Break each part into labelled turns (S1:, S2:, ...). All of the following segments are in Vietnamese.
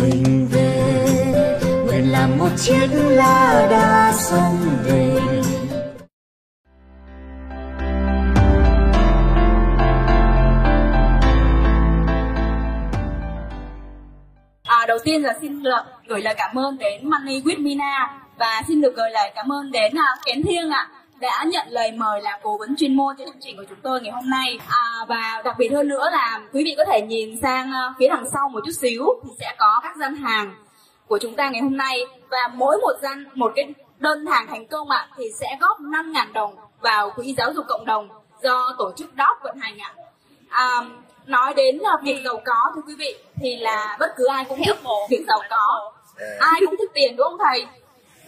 S1: mình về nguyện làm một chiếc lá đa sông về
S2: À, đầu tiên là xin được gửi lời cảm ơn đến Money with Mina và xin được gửi lời cảm ơn đến à, Kén Thiêng ạ À đã nhận lời mời là cố vấn chuyên môn cho chương trình của chúng tôi ngày hôm nay. À, và đặc biệt hơn nữa là quý vị có thể nhìn sang ờ, phía đằng sau một chút xíu thì sẽ có các gian hàng của chúng ta ngày hôm nay. Và mỗi một gian một cái đơn hàng thành công ạ thì sẽ góp 5.000 đồng vào quỹ giáo dục cộng đồng do tổ chức DOC vận hành ạ. À, nói đến ờ, việc giàu có thưa quý vị thì là bất cứ ai cũng thích việc giàu có. Ai cũng thích tiền đúng không thầy?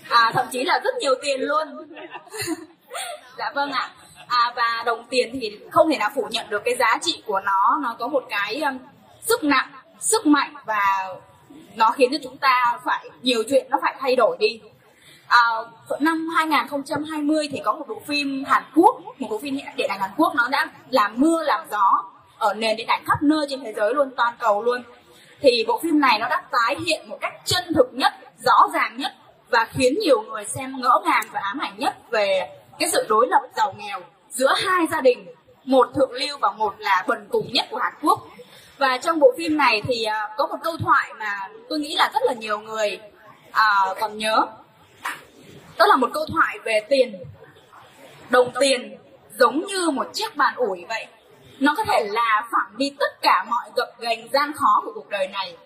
S2: À, thậm chí là rất nhiều tiền luôn. dạ vâng ạ. À, và đồng tiền thì không thể nào phủ nhận được cái giá trị của nó. Nó có một cái um, sức nặng sức mạnh và nó khiến cho chúng ta phải nhiều chuyện nó phải thay đổi đi. À, năm 2020 thì có một bộ phim Hàn Quốc một bộ phim điện ảnh Hàn Quốc nó đã làm mưa làm gió ở nền điện ảnh khắp nơi trên thế giới luôn toàn cầu luôn. Thì bộ phim này nó đã tái hiện một cách chân thực nhất rõ ràng nhất và khiến nhiều người xem ngỡ ngàng và ám ảnh nhất về cái sự đối lập giàu nghèo giữa hai gia đình một thượng lưu và một là bần cùng nhất của Hàn Quốc. Và trong bộ phim này thì à, có một câu thoại mà tôi nghĩ là rất là nhiều người uh, còn nhớ. Đó là một câu thoại về tiền. Đồng tiền giống như một chiếc bàn ủi vậy. Nó có thể là phẳng đi tất cả mọi gập ghềnh gian khó của cuộc đời này.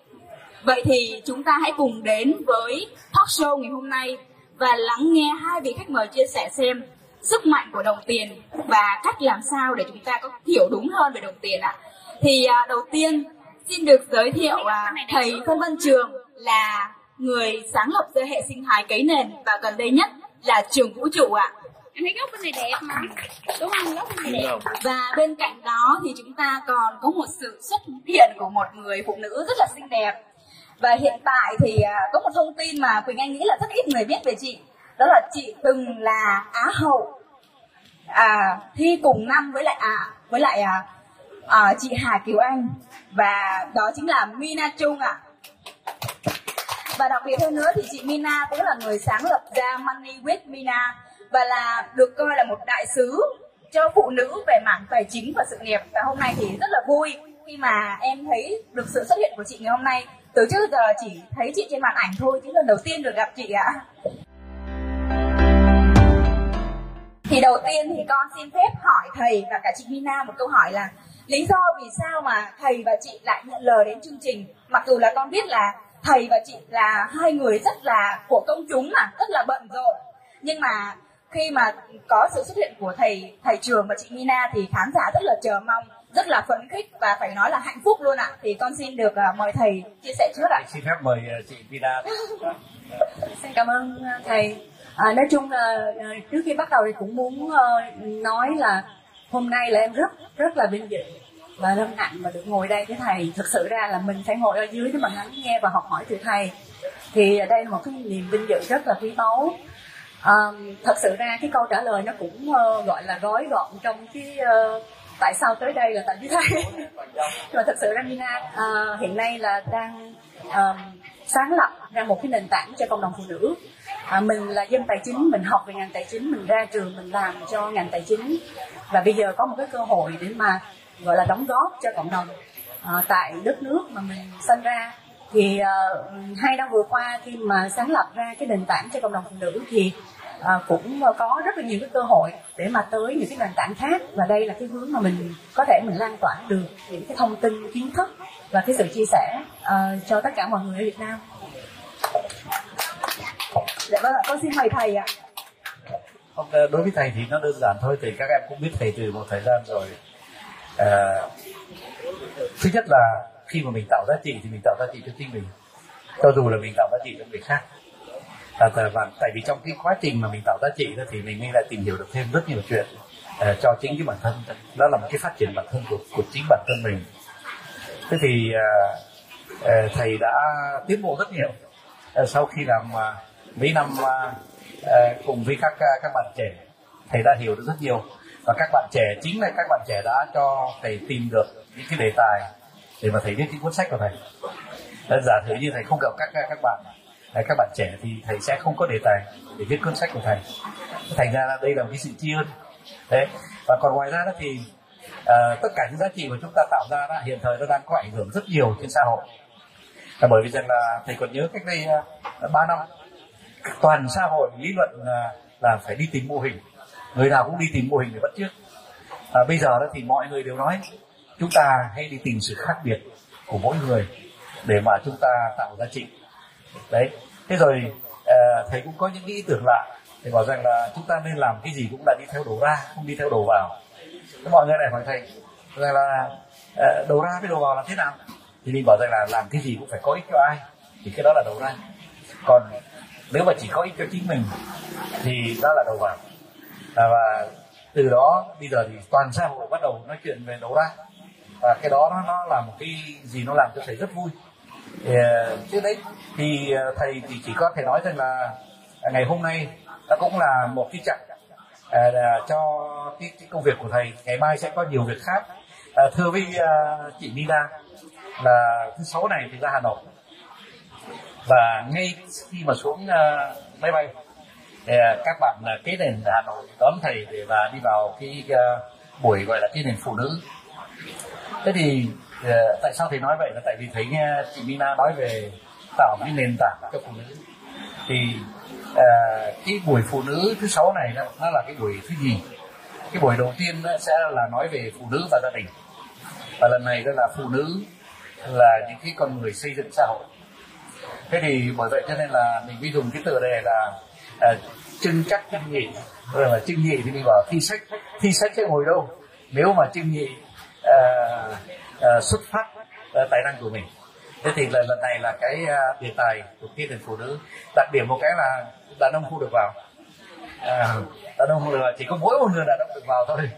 S2: Vậy thì chúng ta hãy cùng đến với talk show ngày hôm nay và lắng nghe hai vị khách mời chia sẻ xem sức mạnh của đồng tiền và cách làm sao để chúng ta có hiểu đúng hơn về đồng tiền ạ. Thì à, đầu tiên xin được giới thiệu à, thầy Phan Văn Trường là người sáng lập ra hệ sinh thái cấy nền và gần đây nhất là trường vũ trụ ạ.
S3: Em thấy góc bên này đẹp mà. Đúng không? Góc bên này đẹp.
S2: Và bên cạnh đó thì chúng ta còn có một sự xuất hiện của một người phụ nữ rất là xinh đẹp. Và hiện tại thì à, có một thông tin mà Quỳnh Anh nghĩ là rất ít người biết về chị. Đó là chị từng là Á hậu à, thi cùng năm với lại à với lại à, à, chị Hà Kiều Anh. Và đó chính là Mina Trung ạ. Và đặc biệt hơn nữa thì chị Mina cũng là người sáng lập ra Money with Mina và là được coi là một đại sứ cho phụ nữ về mảng tài chính và sự nghiệp. Và hôm nay thì rất là vui khi mà em thấy được sự xuất hiện của chị ngày hôm nay. Từ trước giờ chỉ thấy chị trên màn ảnh thôi chứ lần đầu tiên được gặp chị ạ thì đầu tiên thì con xin phép hỏi thầy và cả chị Mina một câu hỏi là lý do vì sao mà thầy và chị lại nhận lời đến chương trình? Mặc dù là con biết là thầy và chị là hai người rất là của công chúng mà rất là bận rộn. Nhưng mà khi mà có sự xuất hiện của thầy thầy trường và chị Mina thì khán giả rất là chờ mong rất là phấn khích và phải nói là hạnh phúc luôn ạ. Thì con xin được uh, mời thầy chia sẻ trước ạ.
S4: Xin phép mời uh, chị Mina.
S5: Xin cảm ơn thầy à, nói chung là à, trước khi bắt đầu thì cũng muốn ờ, nói là hôm nay là em rất rất là vinh dự và hân hạnh mà được ngồi đây. Với thầy thực sự ra là mình phải ngồi ở dưới để mà lắng nghe và học hỏi từ thầy. Thì đây là một cái niềm vinh dự rất là quý báu. À, thật sự ra cái câu trả lời nó cũng uh, gọi là gói gọn trong cái uh, tại sao tới đây là tại vì thầy. Mà thật sự ra Mina uh, hiện nay là đang uh, sáng lập ra một cái nền tảng cho cộng đồng phụ nữ à, mình là dân tài chính mình học về ngành tài chính mình ra trường mình làm cho ngành tài chính. Và bây giờ có một cái cơ hội để mà gọi là đóng góp cho cộng đồng à, tại đất nước mà mình sinh ra. Thì uh, hai năm vừa qua khi mà sáng lập ra cái nền tảng cho cộng đồng phụ nữ thì uh, cũng có rất là nhiều cái cơ hội để mà tới những cái nền tảng khác. Và đây là cái hướng mà mình có thể mình lan tỏa được những cái thông tin kiến thức và cái sự chia sẻ uh, cho tất cả mọi người ở Việt Nam.
S2: Dạ vâng ạ, con xin mời thầy ạ.
S4: Không, ờ, đối với thầy thì nó đơn giản thôi thì các em cũng biết thầy từ một thời gian rồi. À, thứ nhất là khi mà mình tạo giá trị thì mình tạo giá trị cho chính mình. Cho dù là mình tạo giá trị cho người khác. À, và tại vì trong cái quá trình mà mình tạo giá trị đó thì mình mới lại tìm hiểu được thêm rất nhiều chuyện uh, cho chính cái bản thân. Đó là một cái phát triển bản thân của của chính bản thân mình. Thế thì uh, uh, thầy đã tiến bộ rất nhiều. Uh, sau khi làm uh, mấy năm uh, cùng với các à, các bạn trẻ thầy đã hiểu được rất nhiều. Và các bạn trẻ chính là các bạn trẻ đã cho thầy tìm được những cái đề tài để mà thầy viết những cuốn sách của thầy. Ờ, giả thử như thầy không gặp các các, các bạn các bạn trẻ thì thầy sẽ không có đề tài để viết cuốn sách của thầy. Thành ra là đây là một cái sự tri ân. Đấy. Và còn ngoài ra đó thì uh, tất cả những giá trị mà chúng ta tạo ra đó, hiện thời nó đang có ảnh hưởng rất nhiều trên xã hội. Là bởi vì rằng là thầy còn nhớ cách đây uh, 3 năm toàn xã hội lý luận là, là phải đi tìm mô hình. Người nào cũng đi tìm mô hình để bắt chước à, bây giờ đó thì mọi người đều nói chúng ta hãy đi tìm sự khác biệt của mỗi người để mà chúng ta tạo giá trị. Đấy. Thế rồi à, thầy cũng có những ý tưởng lạ. Thầy bảo rằng là chúng ta nên làm cái gì cũng là đi theo đầu ra không đi theo đầu vào. Thế mọi người này hỏi thầy rằng là uh, ra với đầu vào là thế nào? Thì mình bảo rằng là làm cái gì cũng phải có ích cho ai thì cái đó là đầu ra. Còn nếu mà chỉ có ích cho chính mình thì đó là đầu vào. À, và từ đó bây giờ thì toàn xã hội bắt đầu nói chuyện về đầu ra và cái đó nó, nó là một cái gì nó làm cho thầy rất vui. Thì, à, trước đấy thì à, thầy thì chỉ có thể nói rằng là ngày hôm nay nó cũng là một cái chặng à, à, cho cái, cái công việc của thầy. Ngày mai sẽ có nhiều việc khác. À, thưa với à, chị Nina là thứ sáu này thì ra Hà Nội và ngay khi mà xuống uh, máy bay thì, uh, các bạn uh, kế nền Hà Nội đón thầy để và đi vào cái uh, buổi gọi là cái nền phụ nữ. Thế thì uh, tại sao thầy nói vậy? Là tại vì thấy nghe chị Mina nói về tạo cái nền tảng cho phụ nữ. Thì uh, cái buổi phụ nữ thứ sáu này đó, nó là cái buổi thứ gì cái buổi đầu tiên đó sẽ là nói về phụ nữ và gia đình. Và lần này đó là phụ nữ là những cái con người xây dựng xã hội thế thì bởi vậy cho nên là mình mới dùng cái từ đề là à, uh, chân chắc chân nhị. Rồi là chân nhị thì mình bảo thi sách thi sách sẽ ngồi đâu? Nếu mà chân nhị uh, uh, xuất phát uh, tài năng của mình. Thế thì lần lần này là cái uh, đề tài của thi tuyển phụ nữ. Đặc điểm một cái là đàn ông không được vào. À, đàn ông không được vào chỉ có mỗi một người đàn ông được vào thôi.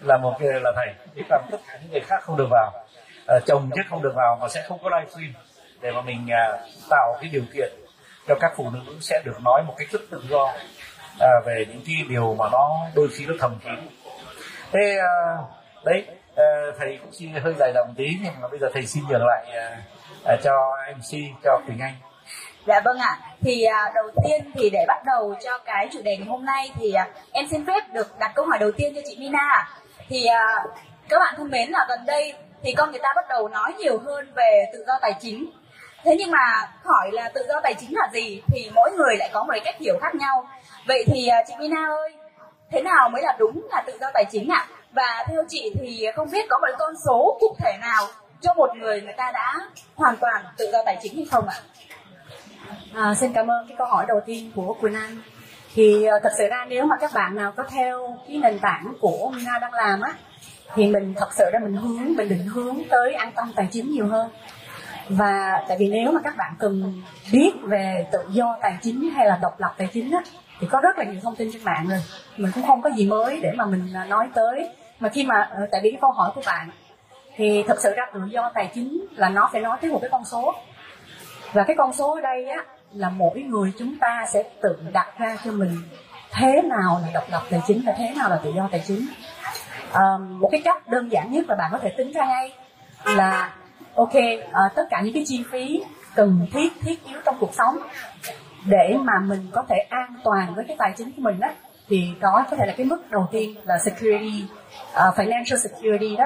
S4: Là một người là thầy. Chứ còn tất cả những người khác không được vào. À, chồng chứ không được vào và sẽ không có livestream để mà mình à, tạo cái điều kiện cho các phụ nữ sẽ được nói một cách rất tự do à, về những cái điều mà nó đôi khi nó thầm kín thế à, đấy à, thầy cũng xin hơi dài dòng tí nhưng mà bây giờ thầy xin nhường lại à, à cho mc cho quỳnh anh
S2: Dạ vâng ạ. Thì à, đầu tiên thì để bắt đầu cho cái chủ đề ngày hôm nay thì à, em xin phép được đặt câu hỏi đầu tiên cho chị Mina. Thì à, các bạn thân mến là gần đây thì con người ta bắt đầu nói nhiều hơn về tự do tài chính. Thế nhưng mà hỏi là tự do tài chính là gì thì mỗi người lại có một cái cách hiểu khác nhau. Vậy thì à, chị Mina ơi, thế nào mới là đúng là tự do tài chính ạ? Và theo chị thì không biết có một con số cụ thể nào cho một người người ta đã hoàn toàn tự do tài chính hay không ạ?
S5: À, xin cảm ơn cái câu hỏi đầu tiên của Quỳnh Anh. Thì à, thật sự ra nếu mà các bạn nào có theo cái nền tảng của Mina đang làm á, thì mình thật sự ra mình hướng mình định hướng tới an tâm tài chính nhiều hơn. Và tại vì nếu mà các bạn cần biết về tự do tài chính hay là độc lập tài chính á, thì có rất là nhiều thông tin trên mạng rồi. Mình cũng không có gì mới để mà mình à, nói tới. Mà khi mà ờ, tại vì cái câu hỏi của bạn thì thật sự ra tự do tài chính là nó phải nói tới một cái con số và cái con số ở đây á là mỗi người chúng ta sẽ tự đặt ra cho mình thế nào là độc lập tài chính và thế nào là tự do tài chính à, một cái cách đơn giản nhất là bạn có thể tính ra ngay là ok à, tất cả những cái chi phí cần thiết thiết yếu trong cuộc sống để mà mình có thể an toàn với cái tài chính của mình á thì đó có thể là cái mức đầu tiên là security uh, financial security đó.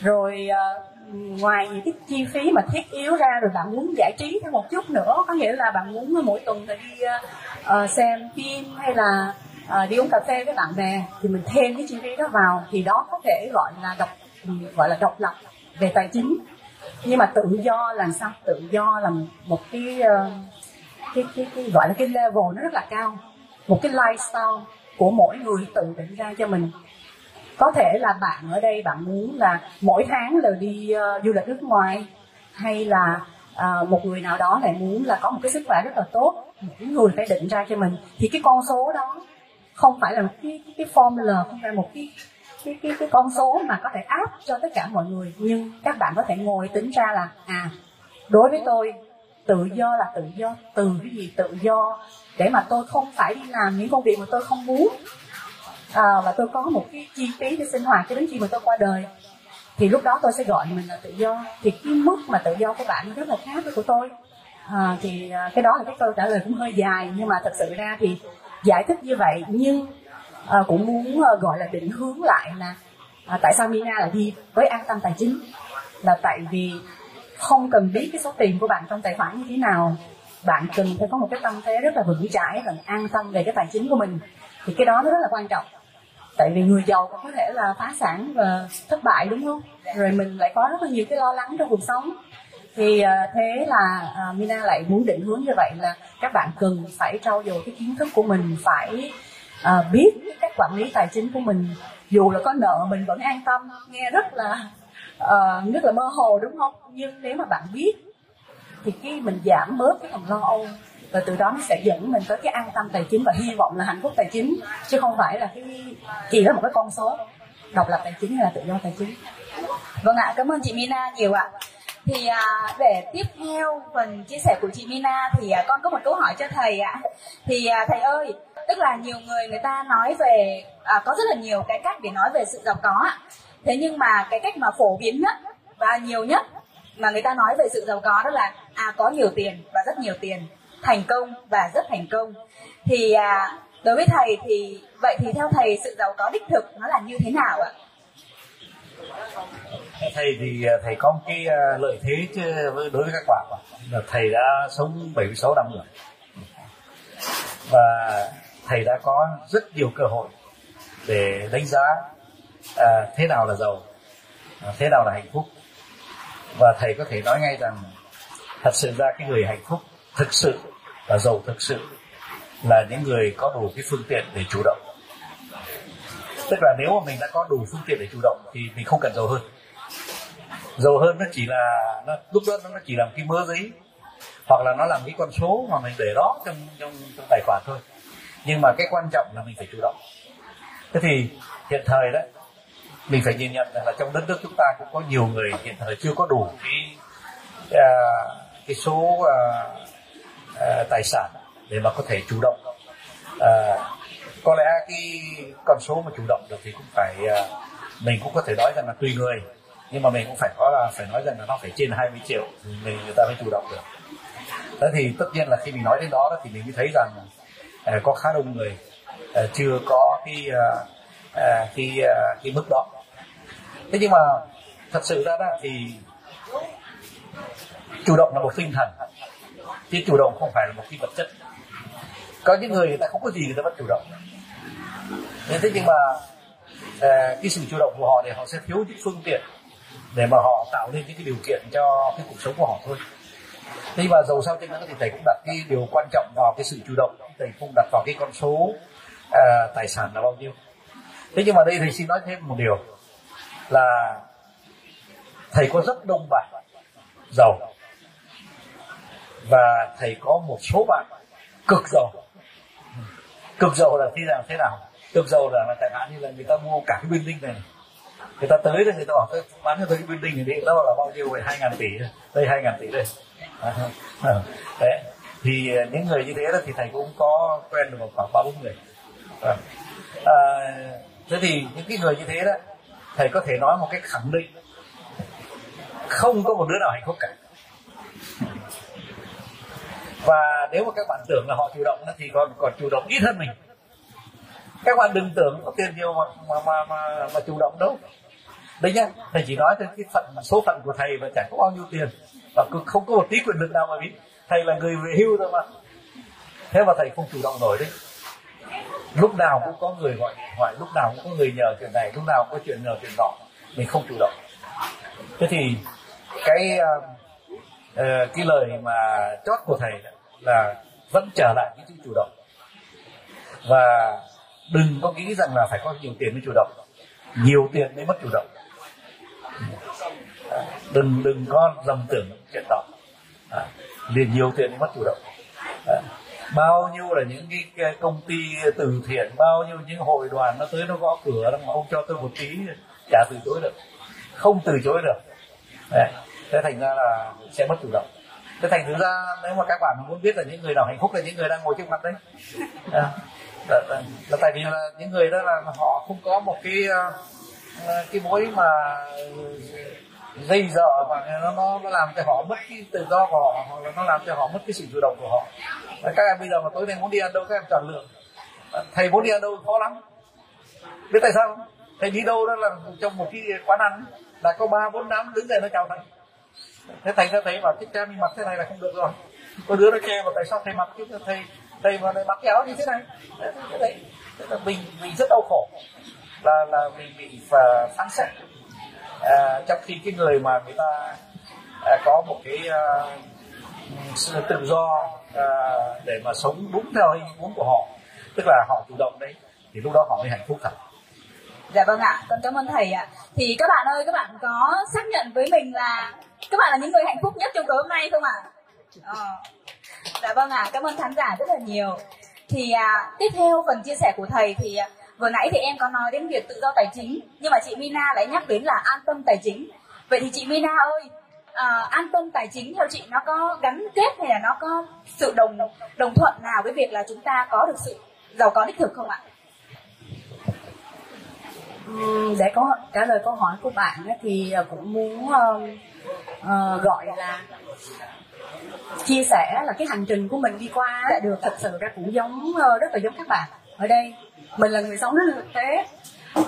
S5: Rồi uh, ngoài những cái chi phí mà thiết yếu ra rồi bạn muốn giải trí thêm một chút nữa có nghĩa là bạn muốn mỗi tuần là đi uh, xem phim hay là uh, đi uống cà phê với bạn bè thì mình thêm cái chi phí đó vào thì đó có thể gọi là độc gọi là độc lập về tài chính nhưng mà tự do là sao? Tự do là một cái ờ, cái, cái, cái gọi là cái level nó rất là cao. Một cái lifestyle của mỗi người tự định ra cho mình. Có thể là bạn ở đây bạn muốn là mỗi tháng là đi uh, du lịch nước ngoài hay là uh, một người nào đó lại muốn là có một cái sức khỏe rất là tốt mỗi người phải định ra cho mình thì cái con số đó không phải là một cái cái, formula không phải là một cái cái, cái cái con số mà có thể áp cho tất cả mọi người. Nhưng các bạn có thể ngồi tính ra là à đối với tôi tự do là tự do từ cái gì tự do để mà tôi không phải đi làm những công việc mà tôi không muốn. À, và tôi có một cái chi phí để sinh hoạt cho đến khi mà tôi qua đời. Thì lúc đó tôi sẽ gọi mình là tự do. Thì cái mức mà tự do của bạn rất là khác với của tôi. À, thì à, cái đó là cái câu trả lời cũng hơi dài nhưng mà thật sự ra thì giải thích như vậy. Nhưng à, cũng muốn à, gọi là định hướng lại là à, tại sao Mina lại đi với an tâm tài chính? Là tại vì không cần biết cái số tiền của bạn trong tài khoản như thế nào. Bạn cần phải có một cái tâm thế rất là vững chãi và an tâm về cái tài chính của mình. Thì cái đó nó rất là quan trọng. Tại vì người giàu cũng có thể là phá sản và thất bại đúng không? Rồi mình lại có rất là nhiều cái lo lắng trong cuộc sống. Thì ờ, thế là Mina lại muốn định hướng như vậy là các bạn cần phải trau dồi cái kiến thức của mình phải à, biết cái cách quản lý tài chính của mình dù là có nợ mình vẫn an tâm. Nghe rất là uh, rất là mơ hồ đúng không? Nhưng nếu mà bạn biết thì cái mình giảm bớt cái phần lo âu và từ đó nó sẽ dẫn mình tới cái an tâm tài chính và hy vọng là hạnh phúc tài chính. Chứ không phải là cái chỉ là một cái con số độc lập tài chính hay là tự do tài chính.
S2: Vâng ạ cảm ơn chị Mina nhiều ạ. Thì à, để tiếp theo phần chia sẻ của chị Mina thì à, con có một câu hỏi cho thầy ạ. Thì à, thầy ơi tức là nhiều người người ta nói về à, có rất là nhiều cái cách để nói về sự giàu có ạ. Thế nhưng mà cái cách mà phổ biến nhất và nhiều nhất mà người ta nói về sự giàu có đó là à có nhiều tiền và rất nhiều tiền thành công và rất thành công. Thì à, đối với thầy thì vậy thì theo thầy sự giàu có đích thực nó là như thế nào ạ?
S4: Thầy thì à, thầy có một cái à, lợi thế chứ đối với các bạn là thầy đã sống 76 năm rồi. Và thầy đã có rất nhiều cơ hội để đánh giá à, thế nào là giàu à, thế nào là hạnh phúc. Và thầy có thể nói ngay rằng thật sự ra cái người hạnh phúc thực sự và giàu thực sự là những người có đủ cái phương tiện để chủ động. Tức là nếu mà mình đã có đủ phương tiện để chủ động thì mình không cần giàu hơn. Giàu hơn nó chỉ là nó lúc đó nó chỉ làm cái mớ giấy hoặc là nó làm cái con số mà mình để đó trong trong, trong tài khoản thôi nhưng mà cái quan trọng là mình phải chủ động. Thế thì hiện thời đấy mình phải nhìn nhận rằng là trong đất nước chúng ta cũng có nhiều người hiện thời chưa có đủ cái à, cái số uh, uh, tài sản để mà có thể chủ động. Uh, có lẽ cái con số mà chủ động được thì cũng phải uh, mình cũng có thể nói rằng là tùy người. Nhưng mà mình cũng phải có là phải nói rằng là nó phải trên 20 triệu thì mình người ta mới chủ động được. Thế thì tất nhiên là khi mình nói đến đó, đó thì mình mới thấy rằng uh, Ờ, có khá đông người ờ, chưa có cái ờ, cái cái mức đó thế nhưng mà thật sự ra đó thì chủ động là một tinh thần, chứ chủ động không phải là một cái vật chất. Có những người người ta không có gì người ta vẫn chủ động. Thế nhưng mà cái sự chủ động của họ thì họ sẽ thiếu những phương tiện để mà họ tạo nên những cái điều kiện cho cái cuộc sống của họ thôi. Thế nhưng mà dầu sao trên nữa thì thầy cũng đặt cái điều quan trọng vào cái sự chủ động thầy không đặt vào cái con số à, tài sản là bao nhiêu. Thế nhưng mà đây thầy xin nói thêm một điều là thầy có rất đông bạn giàu và thầy có một số bạn cực giàu. Cực giàu là khi nào thế nào? Cực giàu là, là chẳng hạn như là người ta mua cả cái building này người ta tới thì người ta bảo tôi bán cho tôi cái building này đi đó bảo là bao nhiêu vậy? Hai ngàn tỷ đây hai ngàn tỷ đây. Đấy thì ờ, những người như thế đó thì thầy cũng có quen được khoảng ba bốn người. À, thế thì những cái người như thế đó thầy có thể nói một cách khẳng định không có một đứa nào hạnh phúc cả. Và nếu mà các bạn tưởng là họ chủ động thì còn còn chủ động ít hơn mình. Các bạn đừng tưởng có tiền nhiều mà mà mà mà, mà chủ động đâu. Đấy nhá thầy chỉ nói tới cái phận số phận của thầy và chẳng có bao nhiêu tiền. Và không có một tí quyền lực nào mà biết thầy là người về hưu thôi mà. Thế mà thầy không chủ động nổi đấy. Lúc nào cũng có người gọi điện thoại lúc nào cũng có người nhờ chuyện này lúc nào cũng có chuyện nhờ chuyện nọ. Mình không chủ động. Thế thì cái uh, cái lời mà chót của thầy là vẫn trở lại cái chữ chủ động. Và đừng có nghĩ rằng là phải có nhiều tiền mới chủ động. Nhiều tiền mới mất chủ động. Đừng đừng có lầm tưởng chuyện đó liền nhiều tiền mới mất chủ động. Bao nhiêu là những cái công ty từ thiện bao nhiêu những hội đoàn nó tới nó gõ cửa mà ông cho tôi một tí chả từ chối được. Không từ chối được. Đấy. thế thành ra là sẽ mất chủ động. Thế thành thử ra nếu mà các bạn muốn biết là những người nào hạnh phúc là những người đang ngồi trước mặt đấy. À, là, là, là tại vì là những người đó là họ không có một cái ờ, cái mối mà dây dợ và nó, nó nó làm cho họ mất cái tự do của họ hoặc là nó làm cho họ mất cái sự chủ động của họ. Và các em bây giờ mà tối nay muốn đi ăn đâu các em chọn lựa. Thầy muốn đi ăn đâu khó lắm. Biết tại sao không? Thầy đi đâu đó là trong một cái quán ăn là có ba bốn đám đứng dậy nó chào thầy. Thế thầy ra thấy bảo cái cha mình mặc thế này là không được rồi. Có đứa nó che mà tại sao thầy mặc chứ? Thầy thầy mà lại mặc cái áo như thế này? Đấy, thế đấy. Thế là mình mình rất đau khổ. Là là mình bị à, phán xét à, trong khi cái người mà người ta à, có một cái à, sự tự do à, để mà sống đúng theo ý muốn của họ tức là họ chủ động đấy thì lúc đó họ mới hạnh phúc thật
S2: Dạ vâng ạ, con cảm ơn thầy ạ. Thì các bạn ơi, các bạn có xác nhận với mình là các bạn là những người hạnh phúc nhất trong tối hôm nay không ạ? Ờ. Dạ vâng ạ, cảm ơn khán giả rất là nhiều. Thì à, tiếp theo phần chia sẻ của thầy thì à, vừa nãy thì em có nói đến việc tự do tài chính, nhưng mà chị Mina lại nhắc đến là an tâm tài chính. Vậy thì chị Mina ơi, à, an tâm tài chính theo chị nó có gắn kết hay là nó có sự đồng đồng thuận nào với việc là chúng ta có được sự giàu có đích thực không ạ?
S5: Để có trả lời câu hỏi của bạn thì ờ, cũng muốn ờ, ờ, gọi là chia sẻ là cái hành trình của mình đi qua á, được thật sự ra cũng giống ờ, rất là giống các bạn ở đây mình là người sống rất là thực tế.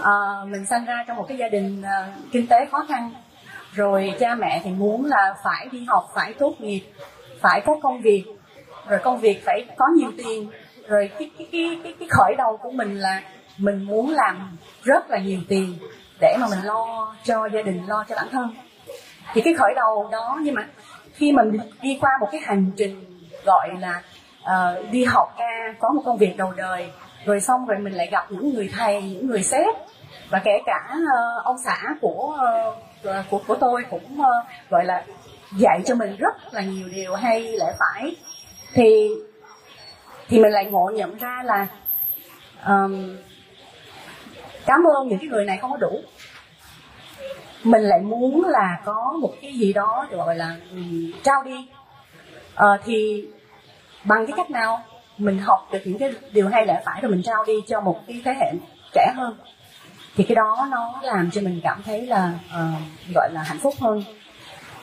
S5: À, mình sinh ra trong một cái gia đình à, kinh tế khó khăn. Rồi cha mẹ thì muốn là phải đi học phải tốt nghiệp phải có công việc. Rồi công việc phải có nhiều tiền. Rồi cái cái cái cái, cái khởi đầu của mình là mình muốn làm rất là nhiều tiền để mà mình lo cho gia đình lo cho bản thân. Thì cái khởi đầu đó nhưng mà khi mình đi qua một cái hành trình gọi là uh, đi học ca có một công việc đầu đời rồi xong rồi mình lại gặp những người thầy những người sếp. Và kể cả uh, ông xã của uh, của của tôi cũng uh, gọi là dạy cho mình rất là nhiều điều hay lẽ phải. Thì thì mình lại ngộ nhận ra là um, cảm ơn những cái người này không có đủ. Mình lại muốn là có một cái gì đó gọi là um, trao đi. Uh, thì bằng cái cách nào? Mình học được những cái điều hay lẽ phải rồi mình trao đi cho một cái thế hệ trẻ hơn thì cái đó nó làm cho mình cảm thấy là uh, gọi là hạnh phúc hơn.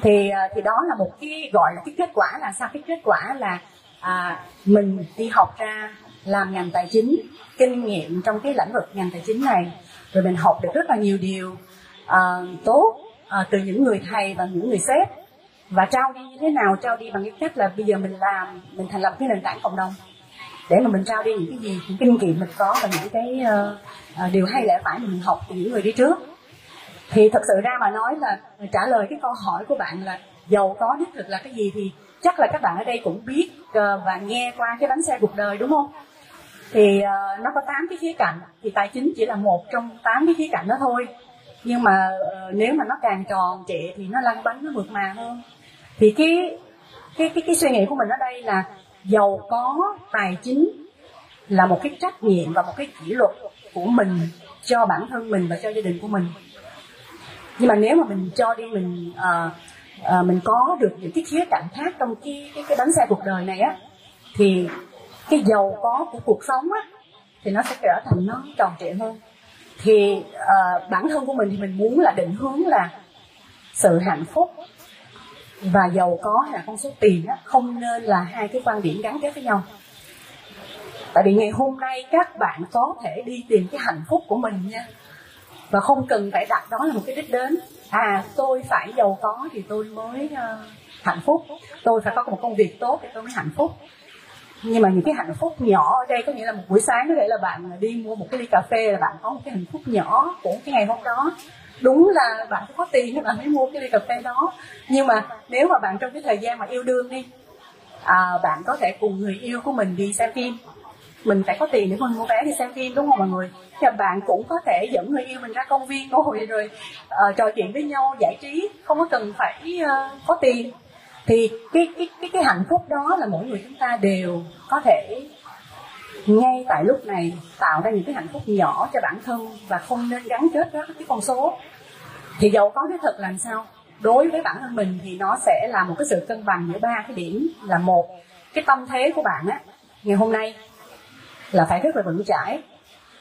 S5: Thì uh, thì đó là một cái gọi là cái kết quả là sao? Cái kết quả là à, mình đi học ra làm ngành tài chính kinh nghiệm trong cái lĩnh vực ngành tài chính này rồi mình học được rất là nhiều điều uh, tốt uh, từ những người thầy và những người sếp. Và trao đi như thế nào? Trao đi bằng cái cách là bây giờ mình làm mình thành lập cái nền tảng cộng đồng để mà mình trao đi những cái gì những kinh nghiệm mình có và những cái uh, điều hay lẽ phải mình học từ những người đi trước. Thì thật sự ra mà nói là trả lời cái câu hỏi của bạn là giàu có đích thực là cái gì thì chắc là các bạn ở đây cũng biết uh, và nghe qua cái bánh xe cuộc đời đúng không? Thì uh, nó có 8 cái khía cạnh thì tài chính chỉ là một trong 8 cái khía cạnh đó thôi. Nhưng mà uh, nếu mà nó càng tròn trịa thì nó lăn bánh nó mượt mà hơn. Thì cái cái cái cái suy nghĩ của mình ở đây là giàu có tài chính là một cái trách nhiệm và một cái kỷ luật của mình cho bản thân mình và cho gia đình của mình. Nhưng mà nếu mà mình cho đi mình à, à, mình có được những cái khía cạnh khác trong cái cái cái bánh xe cuộc đời này á thì cái giàu có của cuộc sống á thì nó sẽ trở thành nó tròn trịa hơn. Thì à, bản thân của mình thì mình muốn là định hướng là sự hạnh phúc và giàu có hay là con số tiền á, không nên là hai cái quan điểm gắn kết với nhau. Tại vì ngày hôm nay các bạn có thể đi tìm cái hạnh phúc của mình nha. Và không cần phải đặt đó là một cái đích đến. À tôi phải giàu có thì tôi mới uh, hạnh phúc. Tôi phải có một công việc tốt thì tôi mới hạnh phúc. Nhưng mà những cái hạnh phúc nhỏ ở đây có nghĩa là một buổi sáng có thể là bạn ờ, đi mua một cái ly cà phê là bạn có một cái hạnh phúc nhỏ của cái ngày hôm đó đúng là bạn phải có tiền thì bạn mới mua cái ly cà phê đó. Nhưng mà nếu mà bạn trong cái thời gian mà yêu đương đi à, bạn có thể cùng người yêu của mình đi xem phim. Mình phải có tiền để mình mua vé đi xem phim đúng không mọi người? Thì bạn cũng có thể dẫn người yêu mình ra công viên ngồi rồi uh, trò chuyện với nhau giải trí không có cần phải uh, có tiền. Thì cái cái cái cái hạnh phúc đó là mỗi người chúng ta đều có thể ngay tại lúc này tạo ra những cái hạnh phúc nhỏ cho bản thân và không nên gắn kết với cái con số. Thì giàu có cái thật làm sao, đối với bản thân mình thì nó sẽ là một cái sự cân bằng giữa ba cái điểm. Là một, cái tâm thế của bạn á, ngày hôm nay là phải rất là vững chãi.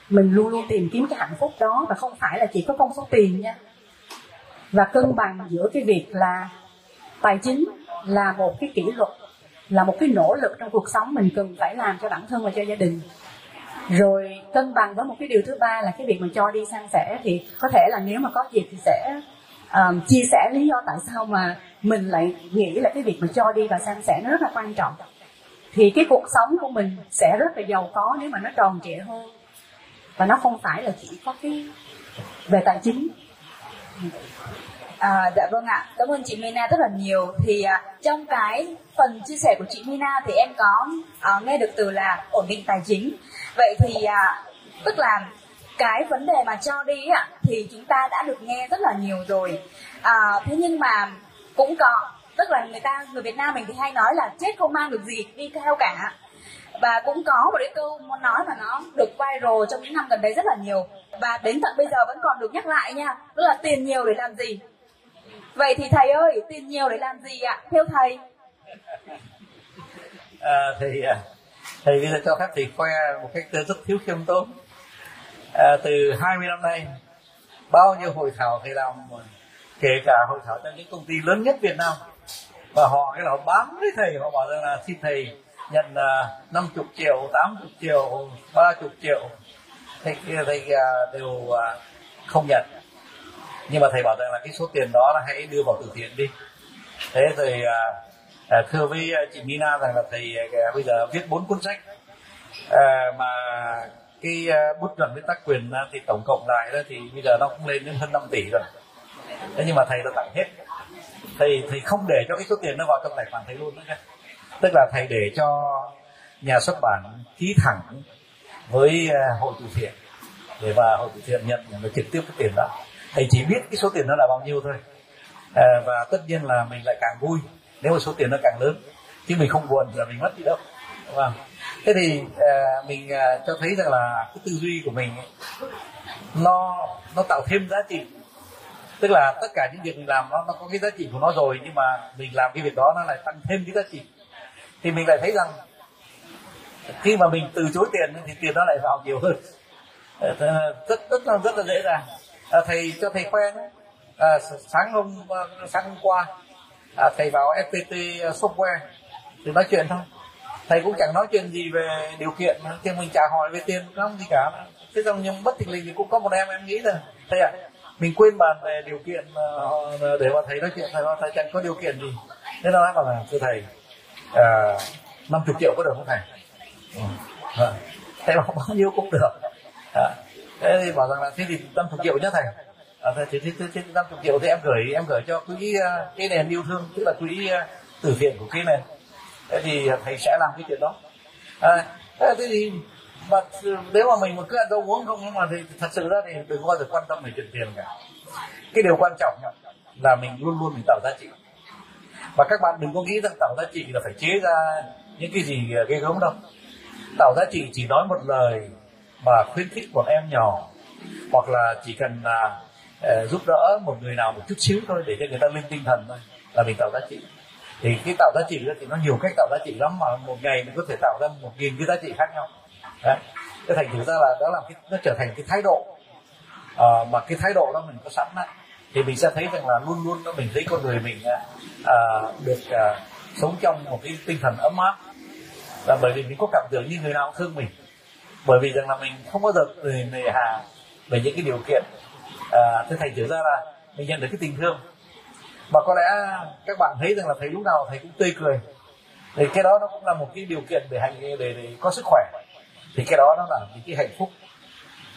S5: Mình luôn luôn tìm kiếm cái hạnh phúc đó và không phải là chỉ có con số tiền nha. Và cân bằng giữa cái việc là tài chính là một cái kỷ luật là một cái nỗ lực trong cuộc sống mình cần phải làm cho bản thân và cho gia đình. Rồi cân bằng với một cái điều thứ ba là cái việc mà cho đi san sẻ thì có thể là nếu mà có dịp thì sẽ um, chia sẻ lý do tại sao mà mình lại nghĩ là cái việc mà cho đi và san sẻ nó rất là quan trọng. Thì cái cuộc sống của mình sẽ rất là giàu có nếu mà nó tròn trịa hơn. Và nó không phải là chỉ có cái về tài chính.
S2: À, dạ vâng ạ, cảm ơn chị Mina rất là nhiều. Thì à, trong cái phần chia sẻ của chị Mina thì em có à, nghe được từ là ổn định tài chính. Vậy thì à, tức là cái vấn đề mà cho đi ạ thì chúng ta đã được nghe rất là nhiều rồi. À, thế nhưng mà cũng có tức là người ta người Việt Nam mình thì hay nói là chết không mang được gì đi theo cả và cũng có một cái câu muốn nói mà nó được viral trong những năm gần đây rất là nhiều và đến tận bây giờ vẫn còn được nhắc lại nha tức là tiền nhiều để làm gì vậy thì thầy ơi tiền nhiều để làm gì ạ? Theo thầy.
S4: À, thì à, thầy bây giờ cho phép thầy khoe một cách rất thiếu khiêm tốn. À, từ 20 năm nay bao nhiêu hội thảo thầy làm kể cả hội thảo trong những công ty lớn nhất Việt Nam và họ cái là họ bám với thầy họ bảo rằng là xin thầy nhận à, uh, 50 triệu 80 triệu 30 triệu. Thầy, thầy uh, đều uh, không nhận nhưng mà thầy bảo rằng là cái số tiền đó là hãy đưa vào từ thiện đi. Thế rồi à, à, thưa với à, chị Mina rằng là thầy à, bây giờ viết bốn cuốn sách. À, mà cái à, bút chuẩn với tác quyền à, thì tổng cộng lại đó thì bây giờ nó cũng lên đến hơn 5 tỷ rồi. Thế nhưng mà thầy đã tặng hết. Thầy thầy không để cho cái số tiền nó vào trong tài khoản thầy luôn nữa tức là thầy để cho nhà xuất bản ký thẳng với à, hội từ thiện. Để mà hội từ thiện nhận và trực tiếp cái tiền đó thầy chỉ biết cái số tiền nó là bao nhiêu thôi. À, và tất nhiên là mình lại càng vui nếu mà số tiền nó càng lớn. Chứ mình không buồn là mình mất gì đâu đúng không? Thế thì à, mình à, cho thấy rằng là cái tư duy của mình ấy, nó nó tạo thêm giá trị. Tức là tất cả những việc mình làm nó nó có cái giá trị của nó rồi nhưng mà mình làm cái việc đó nó lại tăng thêm cái giá trị. Thì mình lại thấy rằng khi mà mình từ chối tiền thì tiền nó lại vào nhiều hơn. Ờ, rất rất rất, rất là dễ dàng à, thầy cho thầy quen à, ờ, sáng hôm ờ, sáng hôm qua à, thầy vào fpt software thì nói chuyện thôi. Thầy cũng chẳng nói chuyện gì về điều kiện thì mình chả hỏi về tiền không gì cả. Thế xong nhưng bất tình lình thì cũng có một em em nghĩ là thầy ạ à, mình quên bàn về điều kiện để mà thầy nói chuyện thầy nói thầy chẳng có điều kiện gì. Thế nó bảo là thưa thầy à, 50 triệu có được không thầy? Ừ. À, thầy bảo bao nhiêu cũng được. À, thế thì bảo rằng là thế thì 50 triệu nhé thầy à, thì, thế, thế thì 50 triệu thì em gửi em gửi cho quỹ à, cái nền yêu thương tức là quỹ à, từ thiện của cái nền. Thế thì thầy sẽ làm cái chuyện đó. À, thế thì mà nếu mà mình mà cứ ăn đâu uống không nhưng mà thì thật sự ra thì đừng bao giờ quan tâm về chuyện tiền cả. Cái điều quan trọng là mình luôn luôn mình tạo giá trị. Và các bạn đừng có nghĩ rằng tạo giá trị là phải chế ra những cái gì ghê gớm đâu. Tạo giá trị chỉ nói một lời mà khuyến khích một em nhỏ hoặc là chỉ cần là uh, giúp đỡ một người nào một chút xíu thôi để cho người ta lên tinh thần thôi là mình tạo giá trị. Thì cái tạo giá trị đó thì nó nhiều cách tạo giá trị lắm mà một ngày mình có thể tạo ra một nghìn cái giá trị khác nhau. Đấy. Cái thành thử ra là đó là cái nó trở thành cái thái độ. À, mà cái thái độ đó mình có sẵn đấy thì mình sẽ thấy rằng là luôn luôn đó mình thấy con người mình à, được à, sống trong một cái tinh thần ấm áp. Là bởi vì mình có cảm tưởng như người nào thương mình bởi vì rằng là mình không bao giờ nề hà về những cái điều kiện à, thế thành trở ra là mình nhận được cái tình thương. Và có lẽ các bạn thấy rằng là thầy lúc nào thầy cũng tươi cười. Thì cái đó nó cũng là một cái điều kiện để hành để, để có sức khỏe. Thì cái đó nó là những cái hạnh phúc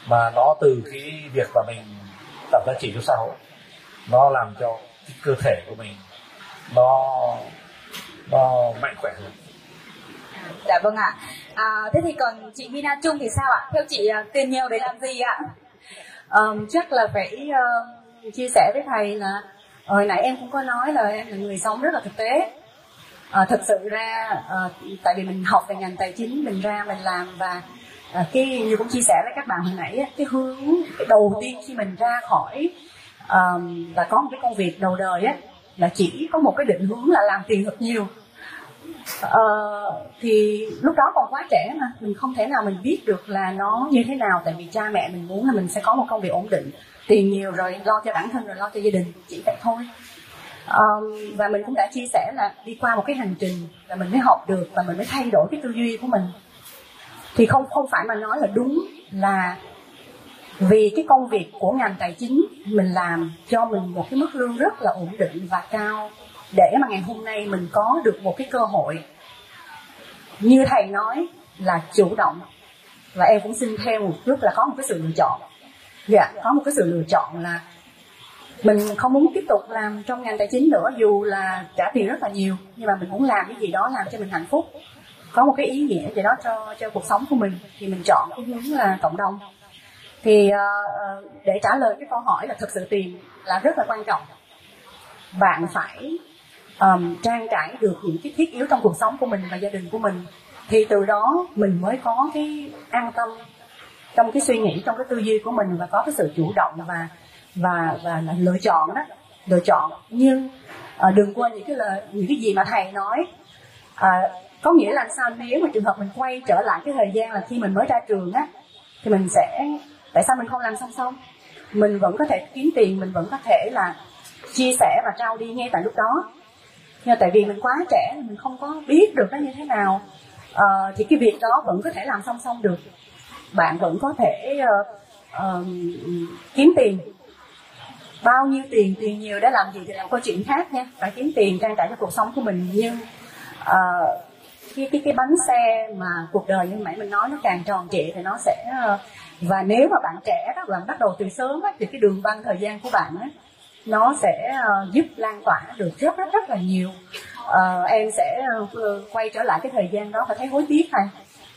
S4: mà nó từ cái việc mà mình tạo giá trị cho xã hội. Nó làm cho cái cơ thể của mình nó nó mạnh khỏe hơn.
S2: Dạ vâng ạ à, thế thì còn chị Mina Trung thì sao ạ? Theo chị à, tiền nhiều để làm gì ạ?
S5: Um, chắc là phải uh, chia sẻ với thầy là hồi nãy em cũng có nói là em là người sống rất là thực tế. À, thực sự ra à, tại vì mình học về ngành tài chính mình ra mình làm và à, cái như cũng chia sẻ với các bạn hồi nãy cái hướng cái đầu tiên khi mình ra khỏi um, và có một cái công việc đầu đời á là chỉ có một cái định hướng là làm tiền thật nhiều uh, thì lúc đó còn quá trẻ mà mình không thể nào mình biết được là nó như thế nào tại vì cha mẹ mình muốn là mình sẽ có một công việc ổn định tiền nhiều rồi lo cho bản thân rồi lo cho gia đình chỉ vậy thôi. Um, và mình cũng đã chia sẻ là đi qua một cái hành trình là mình mới học được và mình mới thay đổi cái tư duy của mình. Thì không không phải mà nói là đúng là vì cái công việc của ngành tài chính mình làm cho mình một cái mức lương rất là ổn định và cao để mà ngày hôm nay mình có được một cái cơ hội. Như thầy nói là chủ động. Và em cũng xin thêm một chút là có một cái sự lựa chọn. Dạ có một cái sự lựa chọn là mình không muốn tiếp tục làm trong ngành tài chính nữa dù là trả tiền rất là nhiều nhưng mà mình muốn làm cái gì đó làm cho mình hạnh phúc. Có một cái ý nghĩa gì đó cho cho cuộc sống của mình thì mình chọn cái hướng là cộng đồng. Thì uh, để trả lời cái câu hỏi là thực sự tiền là rất là quan trọng. Bạn phải um, trang trải được những cái thiết yếu trong cuộc sống của mình và gia đình của mình thì từ đó mình mới có cái an tâm trong cái suy nghĩ trong cái tư duy của mình và có cái sự chủ động và và và là lựa chọn đó lựa chọn. Nhưng à, đừng quên những cái lời những cái gì mà thầy nói à, có nghĩa là sao? Nếu mà trường hợp mình quay trở lại cái thời gian là khi mình mới ra trường á thì mình sẽ tại sao mình không làm song song? Mình vẫn có thể kiếm tiền mình vẫn có thể là chia sẻ và trao đi ngay tại lúc đó nhưng tại vì mình quá trẻ mình không có biết được nó như thế nào. À, thì cái việc đó vẫn có thể làm song song được. Bạn vẫn có thể uh, uh, kiếm tiền. Bao nhiêu tiền tiền nhiều để làm gì thì làm câu chuyện khác nha. Phải kiếm tiền trang trải cho cuộc sống của mình. Nhưng uh, cái cái cái bánh xe mà cuộc đời như nãy mình nói nó càng tròn trịa thì nó sẽ uh, và nếu mà bạn trẻ đó bạn bắt đầu từ sớm á, thì cái đường băng thời gian của bạn á, nó sẽ uh, giúp lan tỏa được rất rất rất là nhiều. Uh, em sẽ uh, quay trở lại cái thời gian đó và thấy hối tiếc này.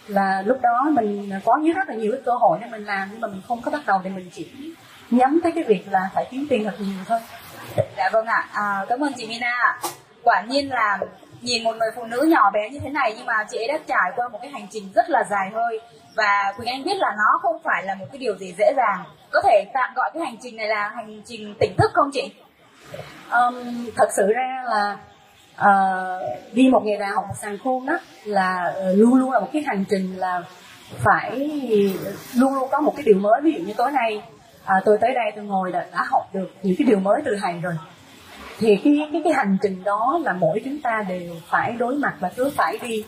S5: Là lúc đó mình có như rất là nhiều cái cơ hội để mình làm nhưng mà mình không có bắt đầu thì mình chỉ nhắm tới cái việc là phải kiếm tiền thật nhiều thôi.
S2: Dạ vâng ạ. À, cảm ơn chị Mina quả nhiên là nhìn một người phụ nữ nhỏ bé như thế này nhưng mà chị ấy đã trải qua một cái hành trình rất là dài hơi và Quỳnh Anh biết là nó không phải là một cái điều gì dễ dàng. Có thể tạm gọi cái hành trình này là hành trình tỉnh thức không chị?
S5: Um, thật sự ra là uh, đi một ngày đào học một sàn khôn đó là uh, luôn luôn là một cái hành trình là phải luôn luôn có một cái điều mới. Ví dụ như tối nay à, tôi tới đây tôi ngồi đã, đã học được những cái điều mới từ thầy rồi. Thì cái cái cái hành trình đó là mỗi chúng ta đều phải đối mặt và cứ phải đi.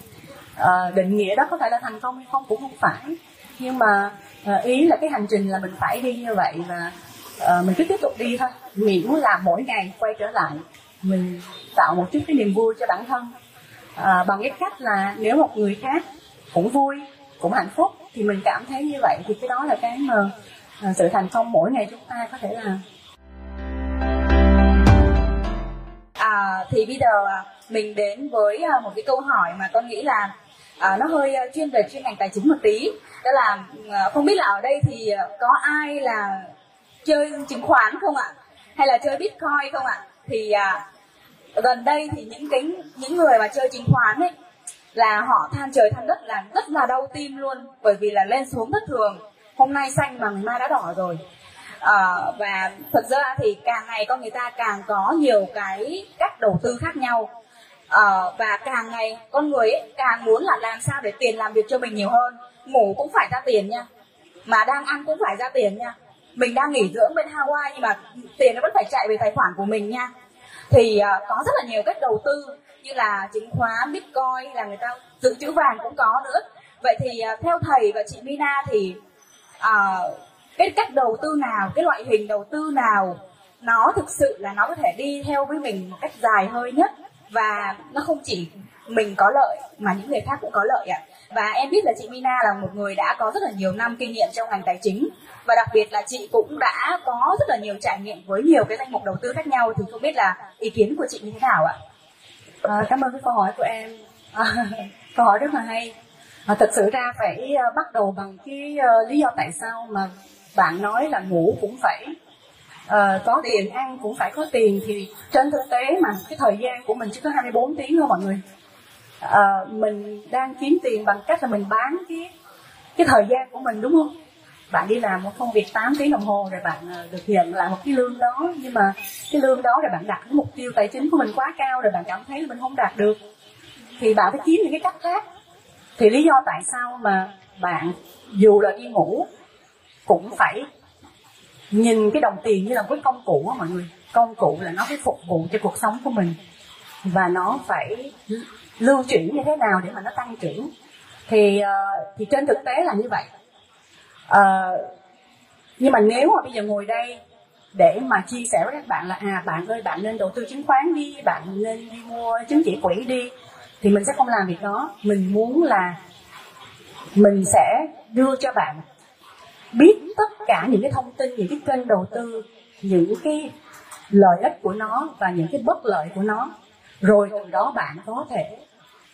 S5: Ờ, định nghĩa đó có phải là thành công hay không cũng không phải. Nhưng mà ờ, ý là cái hành trình là mình phải đi như vậy và ờ, mình cứ tiếp tục đi thôi. Miễn là mỗi ngày quay trở lại mình tạo một chút cái niềm vui cho bản thân. À, bằng cái cách là nếu một người khác cũng vui cũng hạnh phúc thì mình cảm thấy như vậy thì cái đó là cái mà sự thành công mỗi ngày chúng ta có thể làm.
S2: À, thì bây giờ à, mình đến với à, một cái câu hỏi mà con nghĩ là à, nó hơi ờ, chuyên về chuyên ngành tài chính một tí. Đó là ờ, không biết là ở đây thì ờ, có ai là chơi chứng khoán không ạ? Hay là chơi bitcoin không ạ? Thì à, gần đây thì những cái những người mà chơi chứng khoán ấy là họ than trời than đất là rất là đau tim luôn bởi vì là lên xuống bất thường. Hôm nay xanh mà ngày mai đã đỏ rồi. À, và thật ra thì càng ngày con người ta càng có nhiều cái cách đầu tư khác nhau à, và càng ngày con người ấy, càng muốn là làm sao để tiền làm việc cho mình nhiều hơn. Ngủ cũng phải ra tiền nha. Mà đang ăn cũng phải ra tiền nha. Mình đang nghỉ dưỡng bên Hawaii nhưng mà tiền nó vẫn phải chạy về tài khoản của mình nha. Thì uh, có rất là nhiều cách đầu tư như là chứng khoán bitcoin là người ta dự trữ vàng cũng có nữa. Vậy thì uh, theo thầy và chị Mina thì uh, cái cách đầu tư nào cái loại hình đầu tư nào nó thực sự là nó có thể đi theo với mình một cách dài hơi nhất? Và nó không chỉ mình có lợi mà những người khác cũng có lợi ạ. Và em biết là chị Mina là một người đã có rất là nhiều năm kinh nghiệm trong ngành tài chính. Và đặc biệt là chị cũng đã có rất là nhiều trải nghiệm với nhiều cái danh mục đầu tư khác nhau thì không biết là ý kiến của chị như thế nào ạ?
S5: À, cảm ơn cái câu hỏi của em. À, câu hỏi rất là hay. À, thật sự ra phải bắt đầu bằng cái uh, lý do tại sao mà bạn nói là ngủ cũng phải uh, có tiền ăn cũng phải có tiền thì trên thực tế mà cái thời gian của mình chỉ có 24 tiếng thôi mọi người. Uh, mình đang kiếm tiền bằng cách là mình bán cái cái thời gian của mình đúng không? Bạn đi làm một công việc 8 tiếng đồng hồ rồi bạn ờ, được nhận lại một cái lương đó nhưng mà cái lương đó rồi bạn đặt cái mục tiêu tài chính của mình quá cao rồi bạn cảm thấy là mình không đạt được thì bạn phải kiếm những cái cách khác. Thì lý do tại sao mà bạn dù là đi ngủ cũng phải nhìn cái đồng tiền như là một cái công cụ á mọi người. Công cụ là nó phải phục vụ cho cuộc sống của mình. Và nó phải lưu chuyển như thế nào để mà nó tăng trưởng. Thì uh, thì trên thực tế là như vậy. Uh, nhưng mà nếu mà bây giờ ngồi đây để mà chia sẻ với các bạn là à bạn ơi bạn nên đầu tư chứng khoán đi bạn nên đi mua chứng chỉ quỹ đi thì mình sẽ không làm việc đó. Mình muốn là mình sẽ đưa cho bạn biết tất cả những cái thông tin những cái kênh đầu tư những cái lợi ích của nó và những cái bất lợi của nó. Rồi từ đó bạn có thể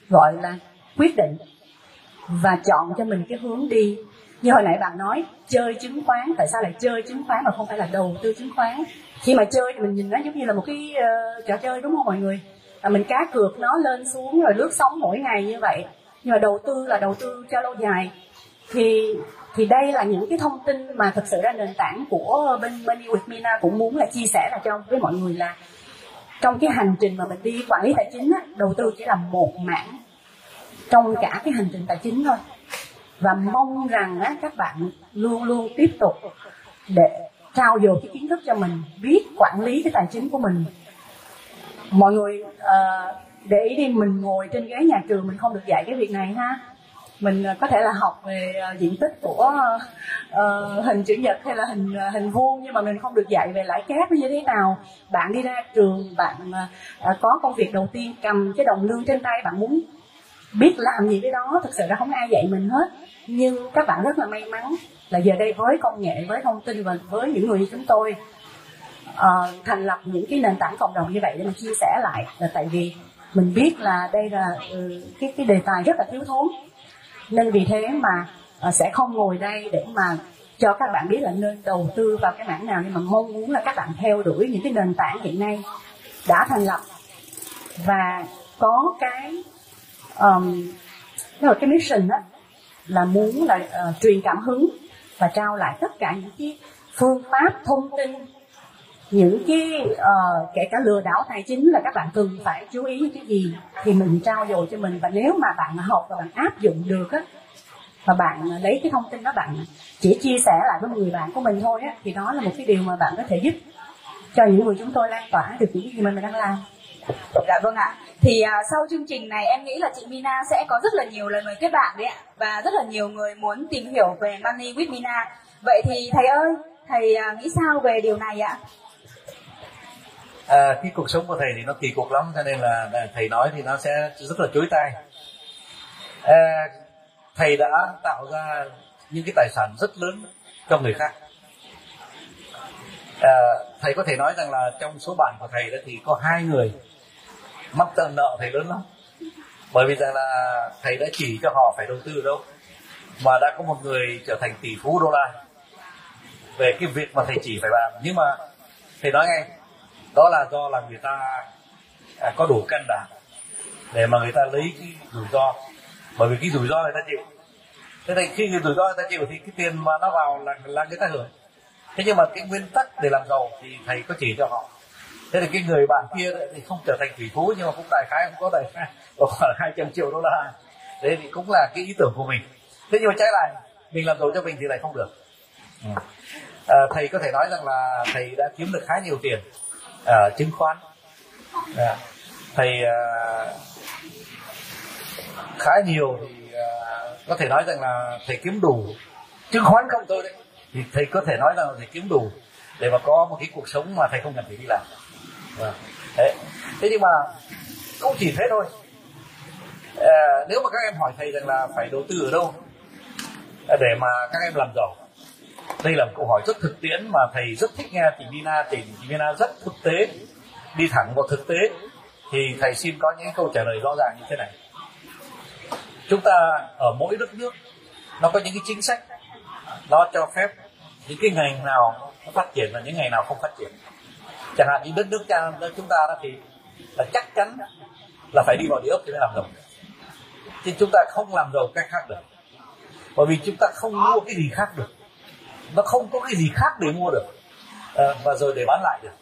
S5: gọi là quyết định và chọn cho mình cái hướng đi. Như hồi nãy bạn nói chơi chứng khoán tại sao lại chơi chứng khoán mà không phải là đầu tư chứng khoán? Khi mà chơi thì mình nhìn nó giống như là một cái uh, trò chơi đúng không mọi người? Là mình cá cược nó lên xuống rồi lướt sóng mỗi ngày như vậy. Nhưng mà đầu tư là đầu tư cho lâu dài. Thì thì đây là những cái thông tin mà thực sự ra nền tảng của bên Money with Mina cũng muốn là chia sẻ là cho với mọi người là trong cái hành trình mà mình đi quản lý tài chính á, đầu tư chỉ là một mảng trong cả cái hành trình tài chính thôi. Và mong rằng á, các bạn luôn luôn tiếp tục để trao dồi cái kiến thức cho mình biết quản lý cái tài chính của mình. Mọi người uh, để ý đi mình ngồi trên ghế nhà trường mình không được dạy cái việc này ha mình à, có thể là học về à, diện tích của uh, hình chữ nhật hay là hình à, hình vuông nhưng mà mình không được dạy về lãi kép như thế nào. Bạn đi ra trường bạn uh, có công việc đầu tiên cầm cái đồng lương trên tay bạn muốn biết làm gì cái đó thực sự là không ai dạy mình hết. Nhưng các bạn rất là may mắn là giờ đây với công nghệ với thông tin và với những người như chúng tôi uh, thành lập những cái nền tảng cộng đồng như vậy để mà chia sẻ lại là tại vì mình biết là đây là uh, cái cái đề tài rất là thiếu thốn nên vì thế mà ờ, sẽ không ngồi đây để mà cho các bạn biết là nên đầu tư vào cái mảng nào. Nhưng mà mong muốn là các bạn theo đuổi những cái nền tảng hiện nay đã thành lập. Và có cái um, là cái mission đó là muốn là uh, truyền cảm hứng và trao lại tất cả những cái phương pháp thông tin những cái uh, kể cả lừa đảo tài chính là các bạn cần phải chú ý cái gì thì mình trao dồi cho mình và nếu mà bạn học và bạn áp dụng được á và bạn ờ, lấy cái thông tin đó bạn chỉ chia sẻ lại với người bạn của mình thôi á thì đó là một cái điều mà bạn có thể giúp cho những người chúng tôi lan tỏa được những gì mà mình đang làm
S2: Dạ vâng ạ. Thì à, sau chương trình này em nghĩ là chị Mina sẽ có rất là nhiều lời mời kết bạn đấy ạ và rất là nhiều người muốn tìm hiểu về Money with Mina. Vậy thì thầy ơi, thầy à, nghĩ sao về điều này ạ?
S4: À, cái cuộc sống của thầy thì nó kỳ cục lắm cho nên là à, thầy nói thì nó sẽ rất là chối tai. À, thầy đã tạo ra những cái tài sản rất lớn cho người khác. À, thầy có thể nói rằng là trong số bạn của thầy đó thì có hai người mắc tờ nợ thầy lớn lắm bởi vì rằng là thầy đã chỉ cho họ phải đầu tư đâu mà đã có một người trở thành tỷ phú đô la về cái việc mà thầy chỉ phải làm nhưng mà thầy nói ngay đó là do là người ta à, có đủ căn đảm để mà người ta lấy cái rủi ro. Bởi vì cái rủi ro người ta chịu. Thế thì khi người rủi ro người ta chịu thì cái tiền mà nó vào là là người ta hưởng. Thế nhưng mà cái nguyên tắc để làm giàu thì thầy có chỉ cho họ. Thế thì cái người bạn kia thì không trở thành tỷ phú nhưng mà cũng đại khái cũng có đại khái có khoảng 200 triệu đô la. Thế thì cũng là cái ý tưởng của mình. Thế nhưng mà trái lại mình làm giàu cho mình thì lại không được. Ừ. À, thầy có thể nói rằng là thầy đã kiếm được khá nhiều tiền ở chứng khoán. À, thầy à, khá nhiều thì à, có thể nói rằng là thầy kiếm đủ. Chứng khoán không thôi đấy. Thì thầy có thể nói rằng là thầy kiếm đủ để mà có một cái cuộc sống mà thầy không cần phải đi làm. À, Đấy. thế nhưng mà cũng chỉ thế thôi. À, nếu mà các em hỏi thầy rằng là phải đầu tư ở đâu để mà các em làm giàu đây là một câu hỏi rất thực tiễn mà thầy rất thích nghe chị Nina thì chị Nina rất thực tế. Đi thẳng vào thực tế, thì thầy xin có những câu trả lời rõ ràng như thế này. Chúng ta ở mỗi đất nước, nó có những cái chính sách, nó cho phép những cái ngành nào nó phát triển và những ngành nào không phát triển. Chẳng hạn như đất nước cha chúng ta đó thì là chắc chắn là phải đi vào địa ốc thì mới làm giàu chứ chúng ta không làm giàu cách khác được. Bởi vì chúng ta không mua cái gì khác được nó không có cái gì khác để mua được à, và rồi để bán lại được.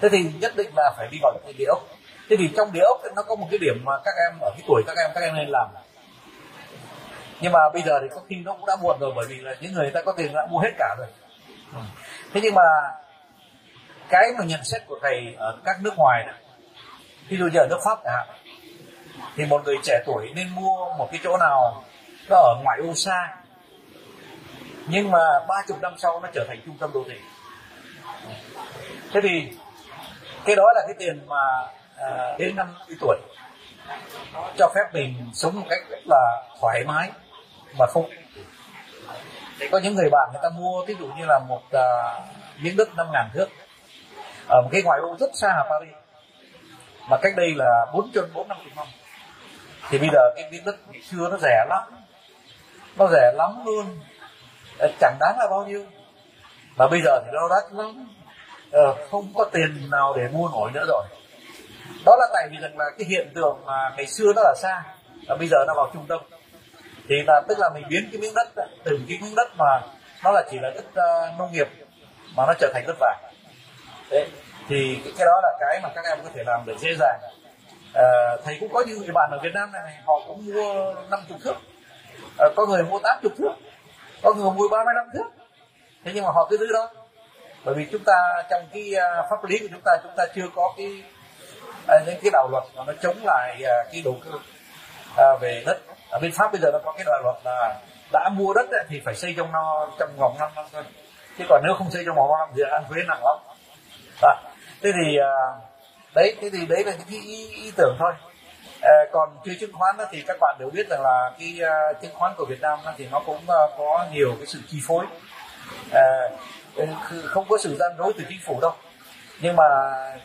S4: Thế thì nhất định là phải đi vào cái địa ốc. Thế thì trong địa ốc nó có một cái điểm mà các em ở cái tuổi các em các em nên làm. Nhưng mà bây giờ thì có khi nó cũng đã buồn rồi bởi vì là những người ta có tiền đã mua hết cả rồi. Ừ. Thế nhưng mà cái mà nhận xét của thầy ở các nước ngoài này, ví dụ như ở nước pháp chẳng hạn thì một người trẻ tuổi nên mua một cái chỗ nào nó ở ngoại ô xa nhưng mà ba chục năm sau nó trở thành trung tâm đô thị. Thế thì cái đó là cái tiền mà à, đến năm mươi tuổi cho phép mình sống một cách rất là thoải mái mà không có những người bạn người ta mua ví dụ như là một à, miếng đất năm ngàn thước ở một cái ngoại ô rất xa hà Paris. Mà cách đây là bốn chân bốn năm chục năm. Thì bây giờ cái miếng đất ngày xưa nó rẻ lắm. Nó rẻ lắm luôn. Ờ, chẳng đáng là bao nhiêu. Mà bây giờ thì nó đắt lắm. Ờ, không có tiền nào để mua nổi nữa rồi. Đó là tại vì rằng là cái hiện tượng mà ngày xưa nó là xa và bây giờ nó vào trung tâm. Thì là tức là mình biến cái miếng đất từ cái miếng đất mà nó là chỉ là đất uh, nông nghiệp mà nó trở thành đất vàng. Đấy. thì cái đó là cái mà các em có thể làm được dễ dàng. À, thầy cũng có những người bạn ở Việt Nam này họ cũng mua năm chục thước. À, có người mua tám chục thước. Vâng, có người mua ba mươi năm trước. Thế nhưng mà họ cứ giữ đó. Bởi vì chúng ta trong cái à, pháp lý của chúng ta chúng ta chưa có cái à, những cái đạo luật mà nó chống lại à, cái đầu cơ về đất. Ở bên pháp bây giờ nó có cái đạo luật là đã mua đất ấy, thì phải xây trong nó trong vòng 5 năm thôi. Chứ còn nếu không xây trong vòng 5 năm thì ăn thuế nặng lắm. À, thế thì đấy thế thì đấy là những cái ý, ý tưởng thôi. Ờ, còn chơi chứng khoán đó, thì các bạn đều biết rằng là cái uh, chứng khoán của Việt Nam đó, thì nó cũng uh, có nhiều cái sự chi phối. Ừ, không có sự gian dối từ chính phủ đâu. Nhưng mà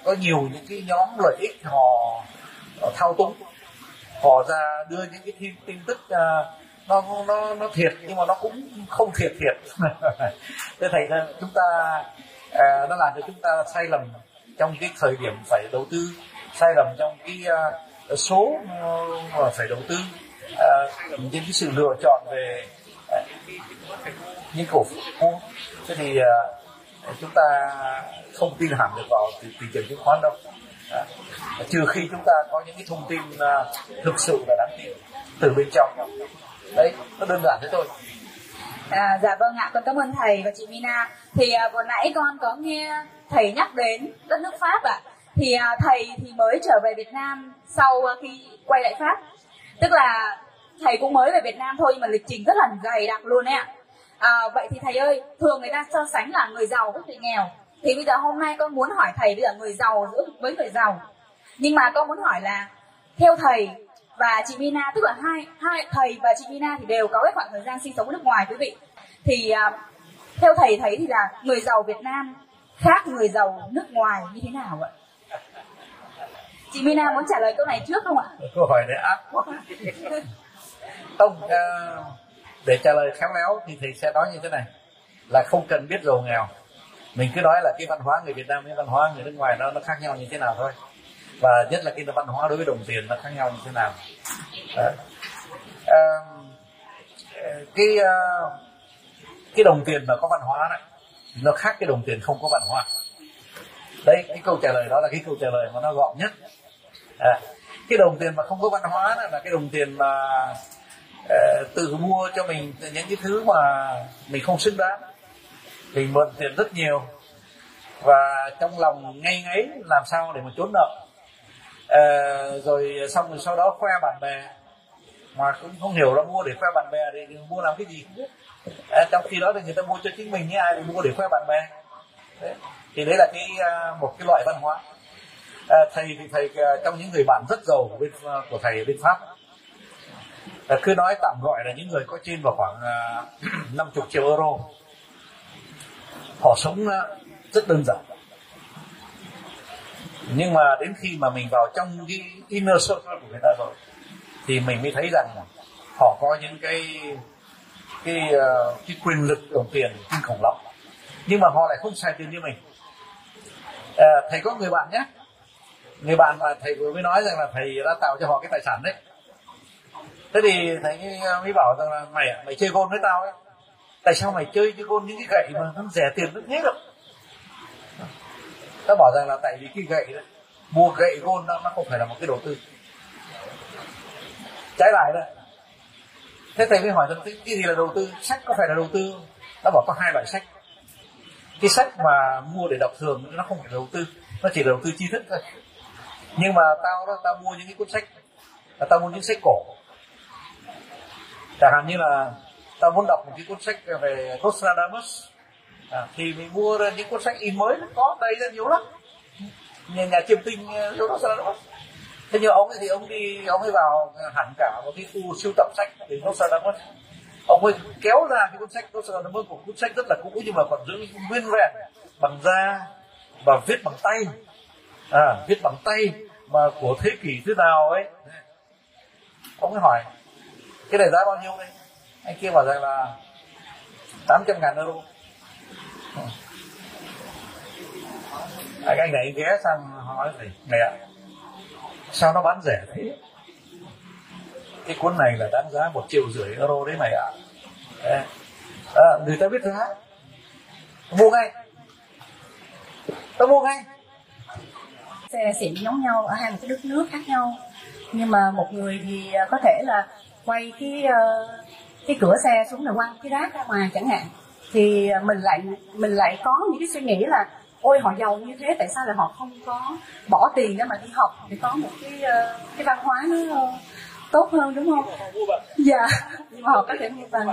S4: có nhiều những cái nhóm lợi ích họ, họ thao túng. Họ ra đưa những cái tin, tin tức uh, nó nó nó thiệt nhưng mà nó cũng không thiệt thiệt. Thế thành ra chúng ta nó làm cho chúng ta sai lầm trong cái thời điểm phải đầu tư sai lầm trong cái uh, số mà phải đầu tư. Uh, những cái sự lựa chọn về uh, những cổ phiếu. Thế thì uh, chúng ta không tin hẳn được vào thị, thị trường chứng khoán đâu. Trừ khi chúng ta có những cái thông tin uh, thực sự là đáng tin từ bên trong. Đấy nó đơn giản thế thôi.
S2: À, dạ vâng ạ, con cảm ơn thầy và chị Mina. Thì à, vừa nãy con có nghe thầy nhắc đến đất nước Pháp ạ. Thì à, thầy thì mới trở về Việt Nam sau ờ, khi quay lại Pháp. Tức là thầy cũng mới về Việt Nam thôi nhưng mà lịch trình rất là dày đặc luôn ấy ạ. À, vậy thì thầy ơi, thường người ta so sánh là người giàu với người nghèo. Thì bây giờ hôm nay con muốn hỏi thầy bây giờ người giàu giữa với người giàu. Nhưng mà con muốn hỏi là theo thầy và chị Mina tức là hai hai thầy và chị Mina thì đều có cái khoảng thời gian sinh sống ở nước ngoài quý vị thì à, theo thầy thấy thì là người giàu Việt Nam khác người giàu nước ngoài như thế nào ạ chị Mina muốn trả lời câu này trước không ạ?
S4: Câu hỏi này ác quá. Không uh, để trả lời khéo léo thì thầy sẽ nói như thế này. Là không cần biết giàu nghèo. Mình cứ nói là cái văn hóa người Việt Nam với văn hóa người nước ngoài nó nó khác nhau như thế nào thôi. Và nhất là cái văn hóa đối với đồng tiền nó khác nhau như thế nào. À, cái ờ, cái đồng tiền mà có văn hóa này nó khác cái đồng tiền không có văn hóa. Đấy cái câu trả lời đó là cái câu trả lời mà nó gọn nhất à, cái đồng tiền mà không có văn hóa đó là cái đồng tiền mà uh, tự mua cho mình những cái thứ mà mình không xứng đáng. Mình mượn tiền rất nhiều và trong lòng ngay ngáy làm sao để mà trốn nợ. À, rồi xong rồi sau đó khoe bạn bè mà cũng không hiểu là mua để khoe bạn bè thì mua làm cái gì. Biết à, trong khi đó thì người ta mua cho chính mình như ai thì mua để khoe bạn bè? Đấy. thì đấy là cái một cái loại văn hóa. À, thầy thì thầy à, trong những người bạn rất giàu của bên à, của thầy ở bên pháp. À, cứ nói tạm gọi là những người có trên vào khoảng năm chục triệu euro. Họ sống rất đơn giản. Nhưng mà đến khi mà mình vào trong cái inner circle của người ta rồi thì mình mới thấy rằng họ có những cái cái cái quyền lực đồng tiền kinh khủng lắm. Nhưng mà họ lại không xài tiền như mình. À, thầy có người bạn nhé người bạn mà thầy vừa mới nói rằng là thầy đã tạo cho họ cái tài sản đấy. Thế thì thầy mới bảo rằng là mày mày chơi gôn với tao ấy. Tại sao mày chơi chơi gôn những cái gậy mà nó rẻ tiền rất hết đâu nó bảo rằng là tại vì cái gậy đó mua gậy gôn nó, nó không phải là một cái đầu tư. Trái lại đó thế thầy mới hỏi rằng cái gì là đầu tư? Sách có phải là đầu tư không? Nó bảo có hai loại sách. Cái sách mà mua để đọc thường nó không phải đầu tư nó chỉ là đầu tư tri thức thôi nhưng mà tao đó tao mua những cái cuốn sách là tao mua những sách cổ. Chẳng hạn như là tao muốn đọc một cái cuốn sách về Nostradamus. À, thì mình mua ra những cuốn sách in mới nó có đầy ra nhiều lắm. Nhà, nhà chiêm tinh ờ, Nostradamus. Thế nhưng ông ấy thì ông đi ông ấy vào hẳn cả một cái khu siêu tập sách về Nostradamus. Ông ấy kéo ra cái cuốn sách Nostradamus một cuốn sách rất là cũ nhưng mà còn giữ nguyên vẹn bằng da và viết bằng tay. À, viết bằng tay mà của thế kỷ thứ nào ấy. Ông ấy hỏi cái này giá bao nhiêu đây? Anh kia bảo rằng là 800 ngàn euro. Anh, anh này ghé sang hỏi thầy mẹ sao nó bán rẻ thế? Cái cuốn này là đáng giá một triệu rưỡi euro đấy mày ạ. À. à, người ta biết giá mua ngay. Tao mua ngay
S5: xịn giống nhau ở hai một cái đất nước khác nhau. Nhưng mà một người thì ờ, có thể là quay cái ờ, cái cửa xe xuống là quăng cái rác ra ngoài chẳng hạn. Thì ờ, mình lại mình lại có những cái suy nghĩ là ôi họ giàu như thế tại sao là họ không có bỏ tiền để mà đi học để có một cái cái văn hóa nó tốt hơn đúng không? Dạ nhưng mà họ có thể mua bằng.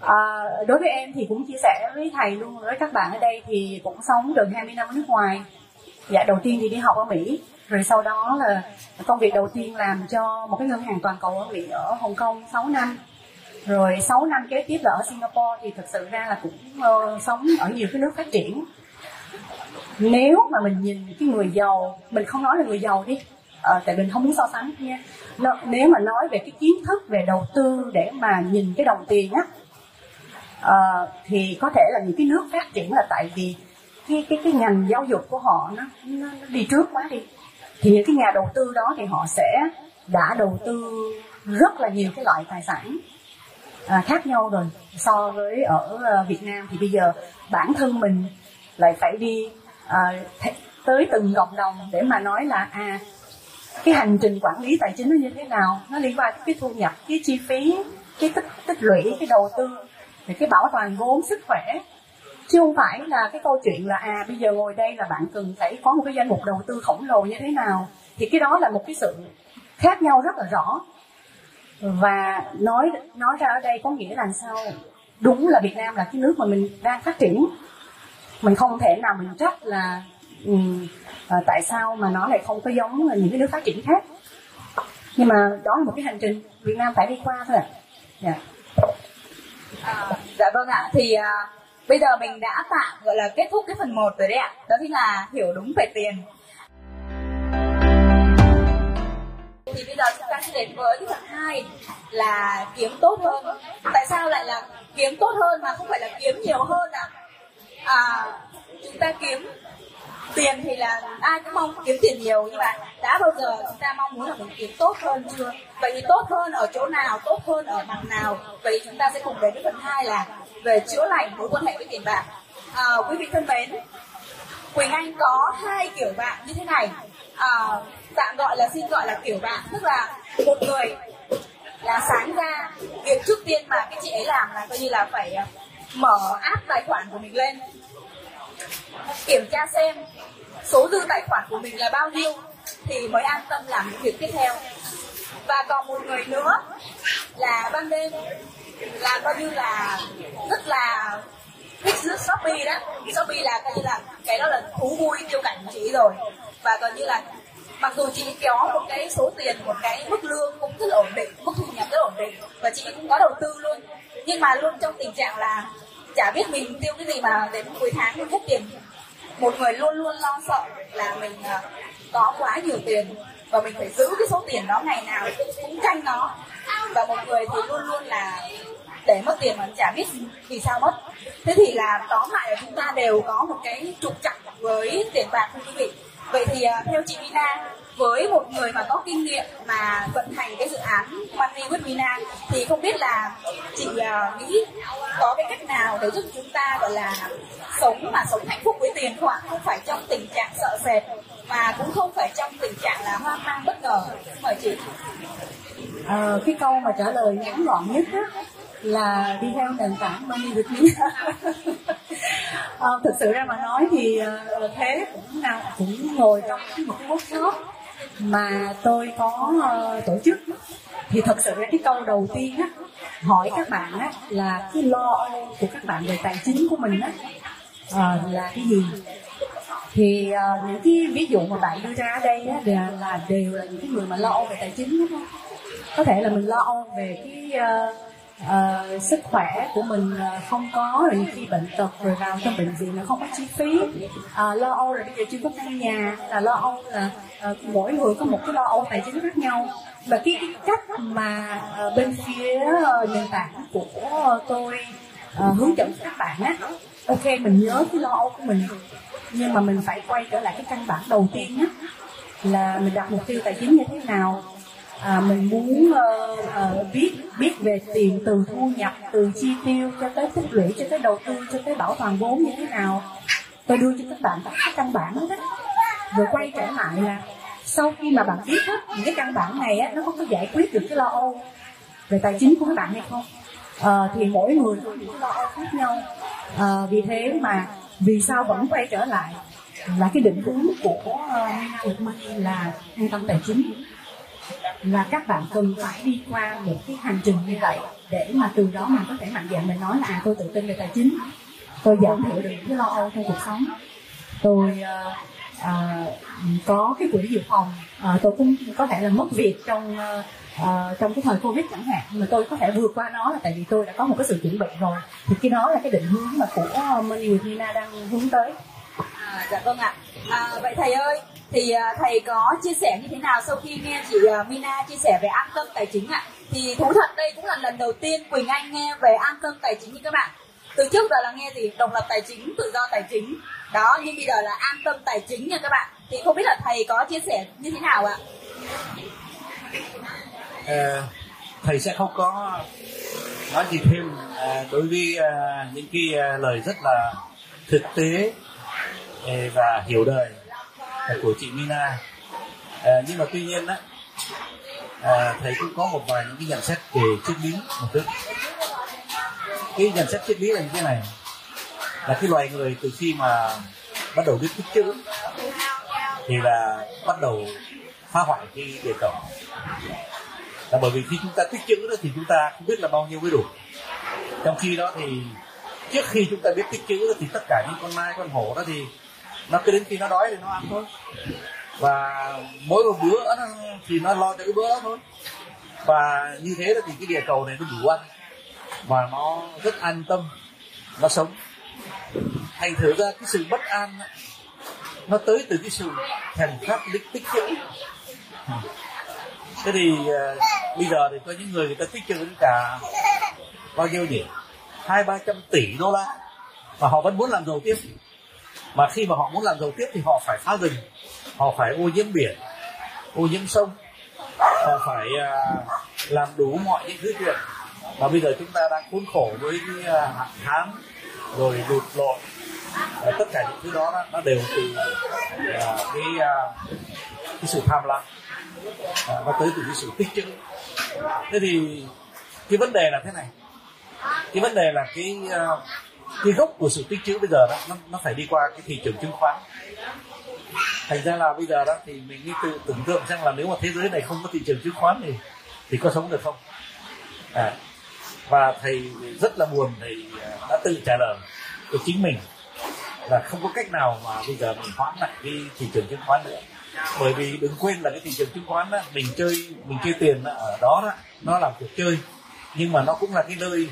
S5: À, đối với em thì cũng chia sẻ với thầy luôn với các bạn ở đây thì cũng sống gần 20 năm ở nước ngoài dạ đầu tiên thì đi học ở Mỹ. Rồi sau đó là công việc đầu tiên làm cho một cái ngân hàng toàn cầu ở Mỹ ở Hồng Kông 6 năm. Rồi 6 năm kế tiếp là ở Singapore thì thực sự ra là cũng uh, sống ở nhiều cái nước phát triển. Nếu mà mình nhìn cái người giàu mình không nói là người giàu đi à, tại mình không muốn so sánh nha. Nó, nếu mà nói về cái kiến thức về đầu tư để mà nhìn cái đồng tiền á à, thì có thể là những cái nước phát triển là tại vì cái cái cái ngành giáo dục của họ nó, nó, nó đi trước quá đi. Thì những cái nhà đầu tư đó thì họ sẽ đã đầu tư rất là nhiều cái loại tài sản à, khác nhau rồi so với ở à, Việt Nam. Thì bây giờ bản thân mình lại phải đi à, tới từng cộng đồng để mà nói là à cái hành trình quản lý tài chính nó như thế nào nó liên quan đến cái thu nhập cái chi phí cái tích tích lũy cái đầu tư thì cái bảo toàn vốn sức khỏe chứ không phải là cái câu chuyện là à bây giờ ngồi đây là bạn cần phải có một cái danh mục đầu tư khổng lồ như thế nào. Thì cái đó là một cái sự khác nhau rất là rõ. Và nói nói ra ở đây có nghĩa là sao? Đúng là Việt Nam là cái nước mà mình đang phát triển. Mình không thể nào mình trách là um, à, tại sao mà nó lại không có giống những cái nước phát triển khác. Nhưng mà đó là một cái hành trình. Việt Nam phải đi qua thôi ạ.
S2: Dạ. à, dạ vâng ạ. Thì à, bây giờ mình đã tạm gọi là kết thúc cái phần 1 rồi đấy ạ. Đó chính là hiểu đúng về tiền. Thì bây giờ chúng ta sẽ đến với cái phần hai là kiếm tốt hơn. Tại sao lại là kiếm tốt hơn mà không phải là kiếm nhiều hơn ạ? À? à, chúng ta kiếm tiền thì là ai cũng mong kiếm tiền nhiều nhưng mà đã bao giờ chúng ta mong muốn là mình kiếm tốt hơn chưa? Vậy thì tốt hơn ở chỗ nào tốt hơn ở mặt nào? Vậy thì chúng ta sẽ cùng đến với phần hai là về chữa lành mối quan hệ với tiền bạc. À, quý vị thân mến quỳnh anh có hai kiểu bạn như thế này. À, tạm gọi là xin gọi là kiểu bạn tức là một người là sáng ra việc trước tiên mà cái chị ấy làm là coi như là phải à, mở app tài khoản của mình lên kiểm tra xem số dư tài khoản của mình là bao nhiêu thì mới an tâm làm những việc tiếp theo. Và còn một người nữa là ban đêm là coi như là rất là thích shopee đó. Shopee là coi như là cái đó là thú vui tiêu cảnh của chị rồi. Và coi như là mặc dù chị có một cái số tiền, một cái mức lương cũng rất là ổn định, mức thu nhập rất ổn định và chị cũng có đầu tư luôn. Nhưng mà luôn trong tình trạng là chả biết mình tiêu cái gì mà đến cuối tháng mình hết tiền. Một người luôn luôn lo sợ là mình ờ, có quá nhiều tiền và mình phải giữ cái số tiền đó ngày nào cũng, canh nó. Và một người thì luôn luôn là để mất tiền mà chả biết vì sao mất. Thế thì là tóm lại là chúng ta đều có một cái trục trặc với tiền bạc thưa quý vị. Vậy thì à, theo chị Vina với một người mà có kinh nghiệm mà vận hành cái dự án Money with Vina thì không biết là chị à, nghĩ có cái cách nào để giúp chúng ta gọi là sống mà sống hạnh phúc với tiền không ạ? Không phải trong tình trạng sợ sệt mà cũng không phải trong tình trạng là hoang mang bất ngờ. Mời chị.
S5: À, cái câu mà trả lời ngắn gọn nhất á, là đi theo nền tảng money with me. À, thực sự ra mà nói thì ờ, thế cũng nào cũng ngồi trong một cái workshop mà tôi có uh, tổ chức. Thì thật sự ra cái câu đầu tiên á hỏi các bạn á là cái lo của các bạn về tài chính của mình á uh, là cái gì? Thì uh, những cái ví dụ mà bạn đưa ra ở đây á, là, là đều là những cái người mà lo âu về tài chính đúng không? Có thể là mình lo âu về cái uh, uh, sức khỏe của mình uh, không có rồi khi bệnh tật rồi vào trong bệnh viện nó không có chi phí. Uh, lo âu là bây giờ chưa có căn nhà là lo âu là uh, mỗi người có một cái lo âu tài chính khác nhau. Và cái, cái cách mà uh, bên phía uh, nền tảng của uh, tôi uh, hướng dẫn các bạn á ok mình nhớ cái lo âu của mình nhưng mà mình phải quay trở lại cái căn bản đầu tiên nhất là mình đặt mục tiêu tài chính như thế nào. À, mình muốn uh, uh, biết biết về tiền từ thu nhập từ chi tiêu cho tới tích lũy cho tới đầu tư cho tới bảo toàn vốn như thế nào. Tôi đưa cho các bạn các căn bản đó. Rồi quay trở lại là sau khi mà bạn biết hết những cái căn bản này á, nó có có giải quyết được cái lo âu về tài chính của các bạn hay không? À, thì mỗi người có những cái lo âu khác nhau. À, vì thế mà vì sao vẫn quay trở lại? Là cái định hướng của uh, là an tâm tài chính. Là các bạn cần phải đi qua một cái hành trình như vậy để mà từ đó mình có thể mạnh dạn mình nói là à tôi tự tin về tài chính. Tôi giảm thiểu được cái lo âu trong cuộc sống. Tôi uh, à, có cái quỹ dự phòng. À, tôi cũng có thể là mất việc trong à, à trong cái thời covid chẳng hạn. Mà tôi có thể vượt qua nó là tại vì tôi đã có một cái sự chuẩn bị rồi. Thì cái đó là cái định hướng mà của à, minh with Nina đang hướng tới.
S2: À, dạ vâng ạ. À, vậy thầy ơi thì à, thầy có chia sẻ như thế nào sau khi nghe chị Mina chia sẻ về an tâm tài chính ạ? Thì thú thật đây cũng là lần đầu tiên Quỳnh Anh nghe về an tâm tài chính như các bạn. Từ trước giờ là nghe gì? Độc lập tài chính tự do tài chính đó nhưng bây giờ là an tâm tài chính nha các bạn. Thì không biết là thầy có chia sẻ như thế nào ạ?
S4: À, thầy sẽ không có nói gì thêm. À, đối với à, những cái à, lời rất là thực tế à, và hiểu đời của chị Mina. À, nhưng mà tuy nhiên á à, thầy cũng có một vài những cái nhận xét về triết lý một chút. Cái nhận xét triết lý là như thế này là cái loài người từ khi mà bắt đầu biết tích chữ thì là bắt đầu phá hoại cái địa cầu. Là bởi vì khi chúng ta tích chữ đó thì chúng ta không biết là bao nhiêu mới đủ. Trong khi đó thì trước khi chúng ta biết tích chữ đó thì tất cả những con nai con hổ đó thì nó cứ đến khi nó đói thì nó ăn thôi. Và mỗi một bữa thì nó lo cho cái bữa đó thôi. Và như thế thì cái địa cầu này nó đủ ăn và nó rất an tâm, nó sống thành thử ra cái sự bất an nó tới từ cái sự thèm khát tích tích chữ. Thế thì uh, bây giờ thì có những người người ta tích trữ đến cả bao nhiêu nhỉ? Hai ba trăm tỷ đô la. Và họ vẫn muốn làm giàu tiếp. Mà khi mà họ muốn làm giàu tiếp thì họ phải phá rừng họ phải ô nhiễm biển ô nhiễm sông. Họ phải uh, làm đủ mọi những thứ chuyện và bây giờ chúng ta đang khốn khổ với cái uh, hạn hán rồi lụt lội. À, tất cả những thứ đó, đó nó đều từ à, cái à, cái sự tham lam. À, nó tới từ cái sự tích trữ thế thì cái vấn đề là thế này. Cái vấn đề là cái à, cái gốc của sự tích trữ bây giờ đó nó, nó phải đi qua cái thị trường chứng khoán. Thành ra là bây giờ đó thì mình nghĩ tự tưởng tượng rằng là nếu mà thế giới này không có thị trường chứng khoán thì thì có sống được không? À, và thầy rất là buồn thầy à, đã tự trả lời của chính mình là không có cách nào mà bây giờ mình hoãn lại cái thị trường chứng khoán nữa. Bởi vì đừng quên là cái thị trường chứng khoán đó, mình chơi mình chơi tiền ở đó đó nó là cuộc chơi. Nhưng mà nó cũng là cái nơi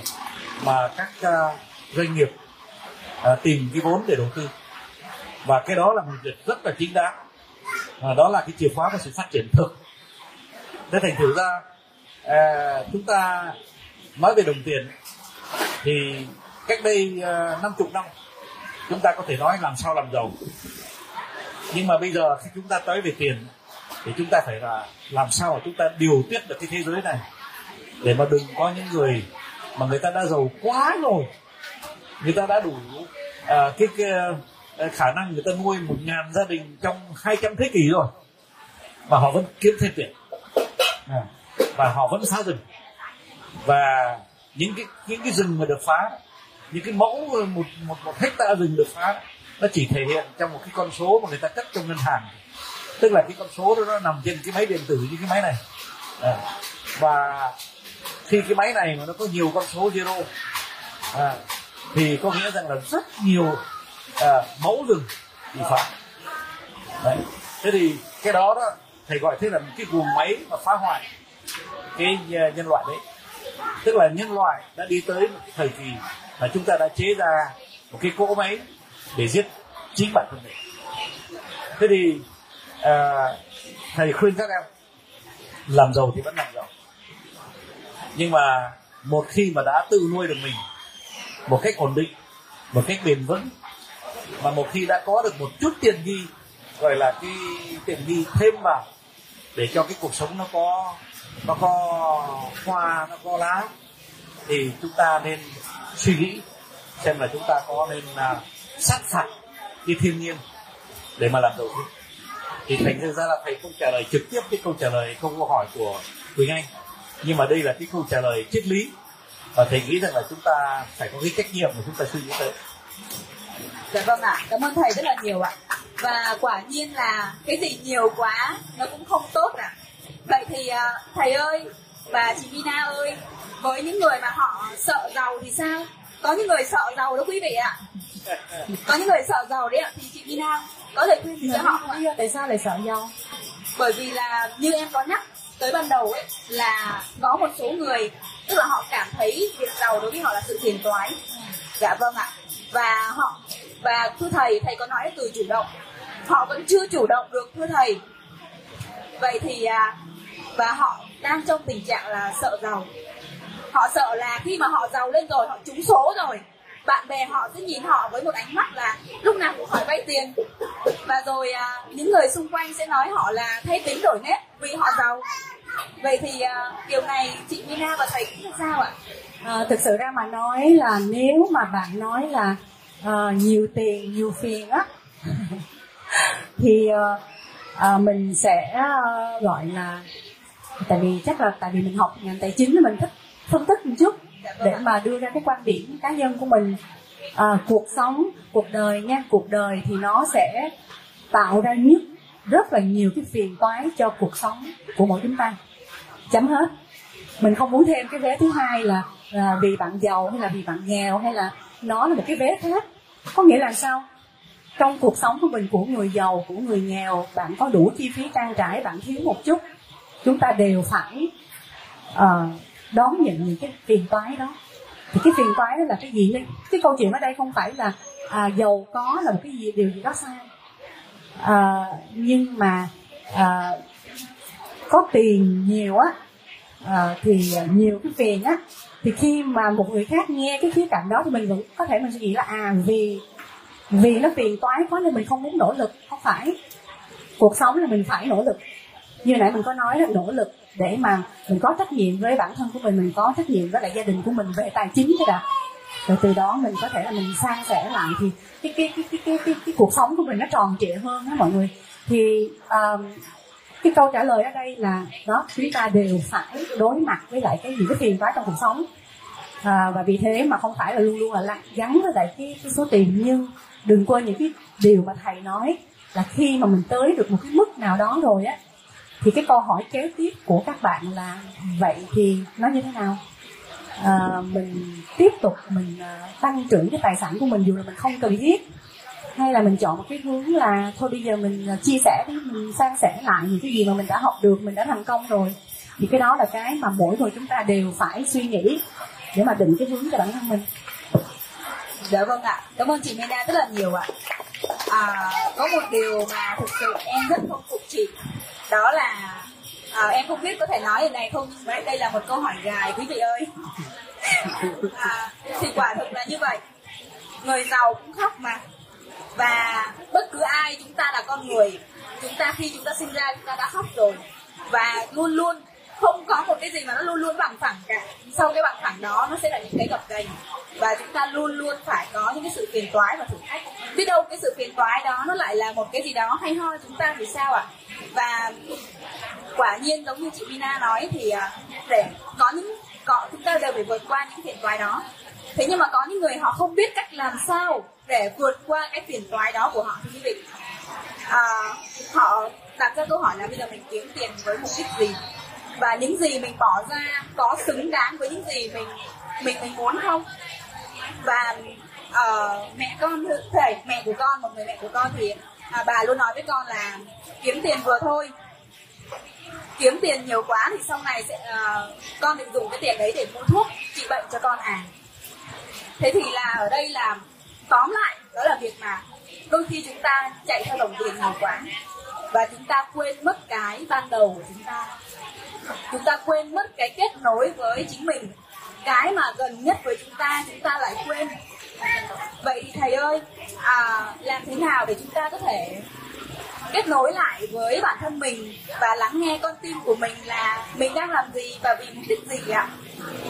S4: mà các uh, doanh nghiệp uh, tìm cái vốn để đầu tư. Và cái đó là một việc rất là chính đáng. Và đó là cái chìa khóa của sự phát triển thực. Thế thành thử ra uh, chúng ta nói về đồng tiền thì cách đây à, năm chục năm chúng ta có thể nói làm sao làm giàu. Nhưng mà bây giờ khi chúng ta tới về tiền thì chúng ta phải là làm sao mà chúng ta điều tiết được cái thế giới này. Để mà đừng có những người mà người ta đã giàu quá rồi người ta đã đủ uh, cái, cái à, khả năng người ta nuôi một ngàn gia đình trong 200 thế kỷ rồi mà họ vẫn kiếm thêm tiền. À, và họ vẫn phá rừng và những cái những cái rừng mà được phá những cái mẫu một một một hecta rừng được phá nó chỉ thể hiện trong một cái con số mà người ta cất trong ngân hàng. Tức là cái con số đó nó nằm trên cái máy điện tử như cái máy này. À, và khi cái máy này mà nó có nhiều con số zero à, thì có nghĩa rằng là rất nhiều à, mẫu rừng bị phá. Đấy. thế thì cái đó đó thầy gọi thế là một cái guồng máy mà phá hoại cái à, nhân loại đấy tức là nhân loại đã đi tới một thời kỳ mà chúng ta đã chế ra một cái cỗ máy để giết chính bản thân mình. Thế thì à, thầy khuyên các em làm giàu thì vẫn làm giàu. Nhưng mà một khi mà đã tự nuôi được mình một cách ổn định một cách bền vững mà một khi đã có được một chút tiền ghi gọi là cái tiền ghi thêm vào để cho cái cuộc sống nó có nó có hoa nó có lá. Thì chúng ta nên suy nghĩ xem là chúng ta có nên uh, sát phạt cái thiên nhiên để mà làm đầu tư thì thành ra là thầy không trả lời trực tiếp cái câu trả lời câu hỏi của Quỳnh Anh. Nhưng mà đây là cái câu trả lời triết lý. Và thầy nghĩ rằng là chúng ta phải có cái trách nhiệm mà chúng ta suy nghĩ tới.
S2: Dạ vâng ạ, cảm ơn thầy rất là nhiều ạ. Và quả nhiên là cái gì nhiều quá nó cũng không tốt ạ. Vậy thì à, thầy ơi và chị Vina ơi, với những người mà họ sợ giàu thì sao? Có những người sợ giàu đó quý vị ạ. Có những người sợ giàu đấy ạ, thì chị Vina có thể khuyên cho họ không ạ?
S5: Tại sao lại sợ giàu
S2: Bởi vì là như em có nhắc tới ban đầu ấy là có một số người tức là họ cảm thấy việc giàu đối với họ là sự phiền toái. Dạ vâng ạ. Và họ và thưa thầy thầy có nói từ chủ động họ vẫn chưa chủ động được thưa thầy vậy thì à, và họ đang trong tình trạng là sợ giàu. Họ sợ là khi mà họ giàu lên rồi họ trúng số rồi bạn bè họ sẽ nhìn họ với một ánh mắt là lúc nào cũng hỏi vay tiền. Và rồi à, những người xung quanh sẽ nói họ là thay tính đổi nét vì họ giàu. Vậy thì à, điều này chị Mina và thầy nghĩ là sao ạ?
S5: À, thực sự ra mà nói là nếu mà bạn nói là à, nhiều tiền nhiều phiền á thì à, à, mình sẽ à, gọi là tại vì chắc là tại vì mình học ngành tài chính nên mình thích phân tích một chút để mà đưa ra cái quan điểm cá nhân của mình. À, cuộc sống cuộc đời nha cuộc đời thì nó sẽ tạo ra nhất rất là nhiều cái phiền toái cho cuộc sống của mỗi chúng ta. Chấm hết. Mình không muốn thêm cái vé thứ hai là, là vì bạn giàu hay là vì bạn nghèo hay là nó là một cái vé khác. Có nghĩa là sao? Trong cuộc sống của mình của người giàu của người nghèo bạn có đủ chi phí trang trải bạn thiếu một chút chúng ta đều phải uh, đón nhận những cái phiền toái đó. Thì cái phiền toái đó là cái gì cái câu chuyện ở đây không phải là à, giàu có là một cái gì điều gì đó sai. À, nhưng mà à, có tiền nhiều á à, thì nhiều cái phiền á thì khi mà một người khác nghe cái khía cạnh đó thì mình vẫn có thể mình suy nghĩ là à vì vì nó phiền toái quá nên mình không muốn nỗ lực. Không phải. Cuộc sống là mình phải nỗ lực như nãy mình có nói là nỗ lực để mà mình có trách nhiệm với bản thân của mình mình có trách nhiệm với lại gia đình của mình về tài chính thế đã rồi từ đó mình có thể là mình san sẻ lại thì cái cái cái cái cái, cái, cái cuộc sống của mình nó tròn trịa hơn đó mọi người. Thì um, cái câu trả lời ở đây là đó chúng ta đều phải đối mặt với lại cái những cái phiền toái trong cuộc sống. À, và vì thế mà không phải là luôn luôn là gắn với lại cái, cái số tiền nhưng đừng quên những cái điều mà thầy nói là khi mà mình tới được một cái mức nào đó rồi á thì cái câu hỏi kế tiếp của các bạn là vậy thì nó như thế nào? À, mình tiếp tục mình uh, tăng trưởng cái tài sản của mình dù là mình không cần thiết hay là mình chọn một cái hướng là thôi bây giờ mình à, chia sẻ đi mình san sẻ lại những cái gì mà mình đã học được mình đã thành công rồi. Thì cái đó là cái mà mỗi người chúng ta đều phải suy nghĩ để mà định cái hướng cho bản thân mình.
S2: Dạ vâng ạ. Cảm ơn chị Mena rất là nhiều ạ. À, có một điều mà thực sự em rất không phục chị đó là à, em không biết có thể nói điều này không nhưng mà đây là một câu hỏi dài quý vị ơi. À, thì quả thực là như vậy. Người giàu cũng khóc mà. Và bất cứ ai chúng ta là con người chúng ta khi chúng ta sinh ra chúng ta đã khóc rồi. Và luôn luôn không có một cái gì mà nó luôn luôn bằng phẳng cả. Sau cái bằng phẳng đó nó sẽ là những cái gập ghềnh và chúng ta luôn luôn phải có những cái sự phiền toái và thử thách. Biết đâu cái sự phiền toái đó nó lại là một cái gì đó hay ho chúng ta thì sao ạ? Và quả nhiên giống như chị Mina nói thì à, để có những có chúng ta đều phải vượt qua những phiền toái đó. Thế nhưng mà có những người họ không biết cách làm sao để vượt qua cái phiền toái đó của họ thưa quý vị. À, họ đặt ra câu hỏi là bây giờ mình kiếm tiền với mục đích gì? Và những gì mình bỏ ra có xứng đáng với những gì mình mình mình muốn không? Và uh, mẹ con thể mẹ của con một người mẹ của con thì à, bà luôn nói với con là kiếm tiền vừa thôi. Kiếm tiền nhiều quá thì sau này sẽ uh, con định dùng cái tiền đấy để mua thuốc trị bệnh cho con à. Thế thì là ở đây là tóm lại đó là việc mà đôi khi chúng ta chạy theo đồng tiền nhiều quá và chúng ta quên mất cái ban đầu của chúng ta chúng ta quên mất cái kết nối với chính mình. Cái mà gần nhất với chúng ta chúng ta lại quên. Vậy thì thầy ơi à, làm thế nào để chúng ta có thể kết nối lại với bản thân mình và lắng nghe con tim của mình là mình đang làm gì và vì mục đích gì ạ?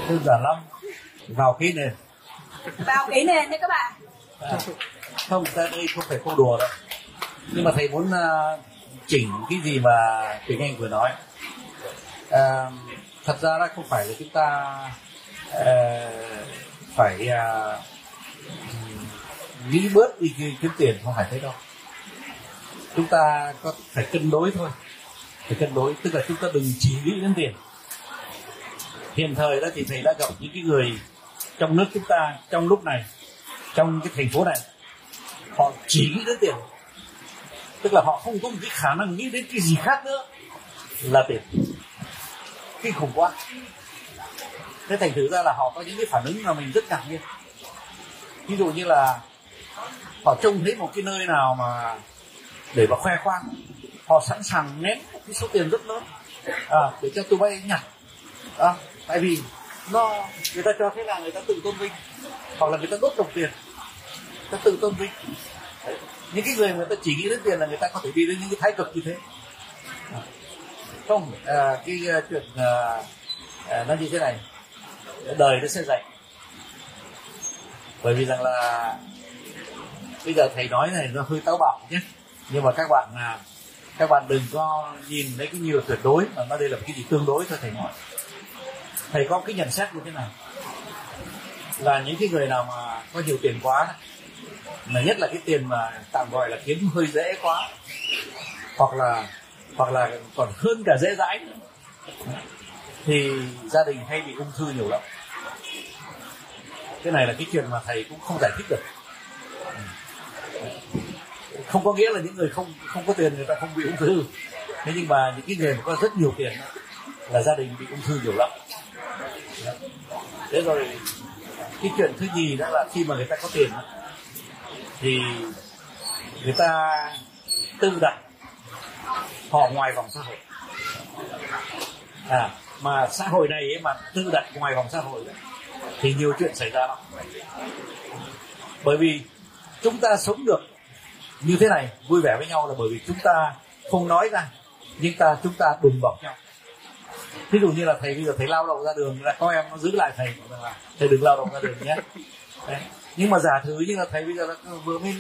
S4: Đơn giản lắm vào cái nền.
S2: Vào cái nền đấy các bạn.
S4: À, không ta đây không phải câu đùa đâu. Nhưng mà thầy muốn uh, chỉnh cái gì mà Quỳnh Anh vừa nói à, thật ra là không phải là chúng ta uh, phải uh, nghĩ bớt đi kiếm tiền không phải thế đâu. Chúng ta có phải cân đối thôi. Phải cân đối tức là chúng ta đừng chỉ nghĩ đến tiền. Hiện thời đó thì thầy đã gặp những cái người trong nước chúng ta trong lúc này trong cái thành phố này. Họ chỉ nghĩ đến tiền. Tức là họ không có một cái khả năng nghĩ đến cái gì khác nữa là tiền kinh khủng quá. Thế thành thử ra là họ có những cái phản ứng mà mình rất ngạc nhiên. Ví dụ như là họ trông thấy một cái nơi nào mà để mà khoe khoang. Họ sẵn sàng ném một cái số tiền rất lớn à, để cho tụi bay nhặt. À, tại vì nó người ta cho thế là người ta tự tôn vinh hoặc là người ta đốt đồng tiền người ta tự tôn vinh. Đấy. những cái người người ta chỉ nghĩ đến tiền là người ta có thể đi đến những cái thái cực như thế. À không à, cái uh, chuyện uh, à, nó như thế này. Đời nó sẽ dạy. Bởi vì rằng là bây giờ thầy nói này nó hơi táo bạo nhé. Nhưng mà các bạn à, các bạn đừng có nhìn lấy cái nhiều tuyệt đối mà nó đây là cái gì tương đối thôi thầy nói. Thầy có cái nhận xét như thế này là những cái người nào mà có nhiều tiền quá mà nhất là cái tiền mà tạm gọi là kiếm hơi dễ quá hoặc là hoặc là còn hơn cả dễ dãi nữa, thì gia đình hay bị ung thư nhiều lắm. Cái này là cái chuyện mà thầy cũng không giải thích được. Không có nghĩa là những người không không có tiền người ta không bị ung thư. Thế nhưng mà những cái người mà có rất nhiều tiền là gia đình bị ung thư nhiều lắm. Thế rồi cái chuyện thứ nhì đó là khi mà người ta có tiền thì người ta tự đặt họ ngoài vòng xã hội. À mà xã hội này ấy mà tự đặt ngoài vòng xã hội ấy, thì nhiều chuyện xảy ra lắm. Bởi vì chúng ta sống được như thế này vui vẻ với nhau là bởi vì chúng ta không nói ra nhưng ta chúng ta đùm bọc nhau. Ví dụ như là thầy bây giờ thầy lao động ra đường là có em nó giữ lại thầy là thầy đừng lao động ra đường nhé. Đấy nhưng mà giả thử như là thấy bây giờ là vừa mới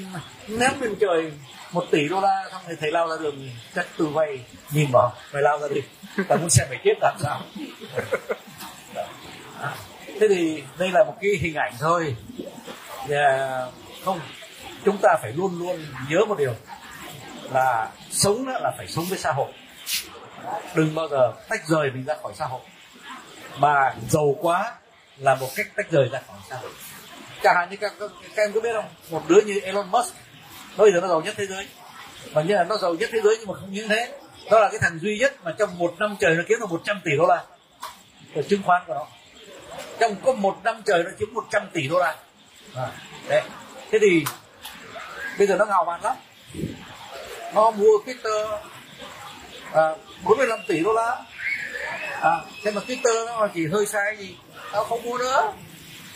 S4: ném lên trời một tỷ đô la, xong rồi thấy lao ra đường chắc từ vay nhìn vào phải lao ra đi ta muốn xem phải chết làm sao. Thế thì đây là một cái hình ảnh thôi. Và không, chúng ta phải luôn luôn nhớ một điều là sống là phải sống với xã hội. Đừng bao giờ tách rời mình ra khỏi xã hội. Mà giàu quá là một cách tách rời ra khỏi xã hội chẳng hạn như các, các, các em có biết không? Một đứa như Elon Musk bây giờ nó giàu nhất thế giới. Và như là nó giàu nhất thế giới nhưng mà không những thế. Đó là cái thằng duy nhất mà trong một năm trời nó kiếm được 100 tỷ đô la. Ở chứng khoán của nó. Trong có một năm trời nó kiếm 100 tỷ đô la. À, đấy. thế thì bây giờ nó ngào mạn lắm. Nó mua Twitter à, 45 tỷ đô la. À, thế mà Twitter nó chỉ hơi sai gì? Nó không mua nữa.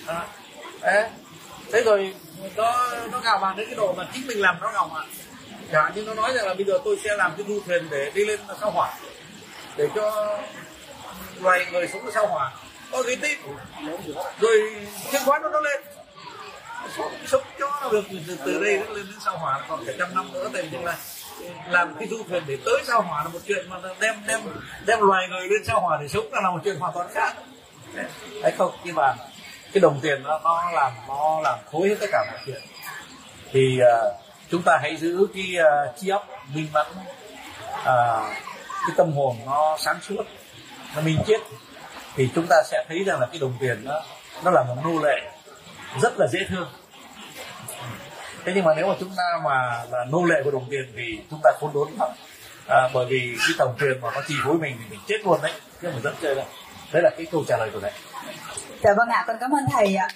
S4: À, đấy. thế rồi nó nó ngào bằng đến cái độ mà chính mình làm nó ngào mà, chẳng như nó nói rằng là bây giờ tôi sẽ làm cái du thuyền để đi lên sao hỏa để cho loài người sống ở sao hỏa có uy tín rồi chứng khoán nó nó lên sống, sống cho nó được từ, từ đây đến lên đến sao hỏa còn cả trăm năm nữa tại vì là làm cái du thuyền để tới sao hỏa là một chuyện mà đem đem đem loài người lên sao hỏa để sống là một chuyện hoàn toàn khác đấy không như bà? Cái đồng tiền nó nó làm nó làm thối hết tất cả mọi chuyện. Thì uh, chúng ta hãy giữ cái uh, trí óc minh mẫn uh, cái tâm hồn nó sáng suốt nó minh triết thì chúng ta sẽ thấy rằng là cái đồng tiền nó nó là một nô lệ rất là dễ thương. Thế nhưng mà nếu mà chúng ta mà là nô lệ của đồng tiền thì chúng ta khốn đốn lắm. À, bởi vì cái đồng tiền mà nó chi phối mình thì mình chết luôn đấy. Chứ mình rất chơi đâu. Đấy là cái câu trả lời của thầy
S2: dạ vâng ạ con cảm ơn thầy ạ.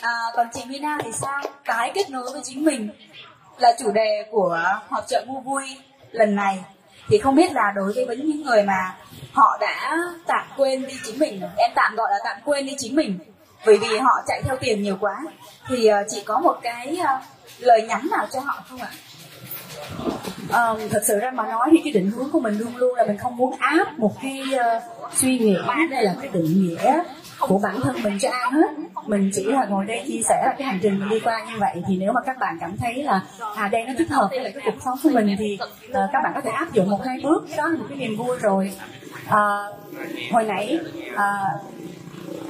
S2: À, còn chị Mina thì sao? Cái kết nối với chính mình là chủ đề của họp chợ mua vui lần này. Thì không biết là đối với những người mà họ đã tạm quên đi chính mình em tạm gọi là tạm quên đi chính mình bởi vì họ chạy theo tiền nhiều quá thì ờ, chị có một cái ờ, lời nhắn nào cho họ không ạ?
S5: À, thật sự ra mà nói thì cái định hướng của mình luôn luôn là mình không muốn áp một cái uh, suy nghĩ đây là cái định nghĩa của bản thân mình cho ai hết. Mình chỉ là ngồi đây chia sẻ là cái hành trình mình đi qua như vậy. Thì nếu mà các bạn cảm thấy là à đây nó thích hợp với lại cái cuộc sống của mình thì uh, các bạn có thể áp dụng một hai bước. Đó là một cái niềm vui rồi. Uh, hồi nãy uh,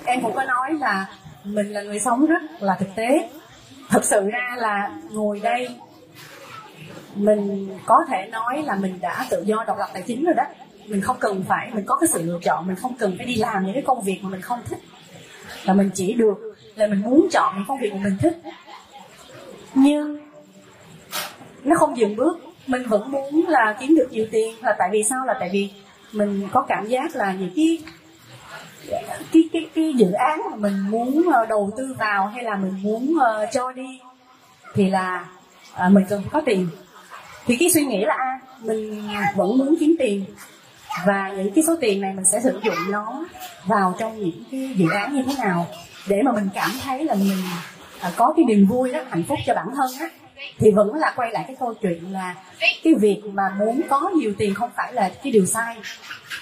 S5: em cũng có nói là mình là người sống rất là thực tế. Thực sự ra là ngồi đây mình có thể nói là mình đã tự do độc lập tài chính rồi đó mình không cần phải mình có cái sự lựa chọn mình không cần phải đi làm những cái công việc mà mình không thích. Là mình chỉ được là mình muốn chọn những công việc mà mình thích. Nhưng nó không dừng bước. Mình vẫn muốn là kiếm được nhiều tiền. Là tại vì sao? Là tại vì mình có cảm giác là những cái cái cái cái dự án mà mình muốn ờ, đầu tư vào hay là mình muốn uh, cho đi thì là uh, mình cần có tiền. Thì cái suy nghĩ là à, mình vẫn muốn kiếm tiền và những cái số tiền này mình sẽ sử dụng nó vào trong những cái dự án như thế nào để mà mình cảm thấy là mình à, có cái niềm vui đó, hạnh phúc cho bản thân á. Thì vẫn là quay lại cái câu chuyện là cái việc mà muốn có nhiều tiền không phải là cái điều sai,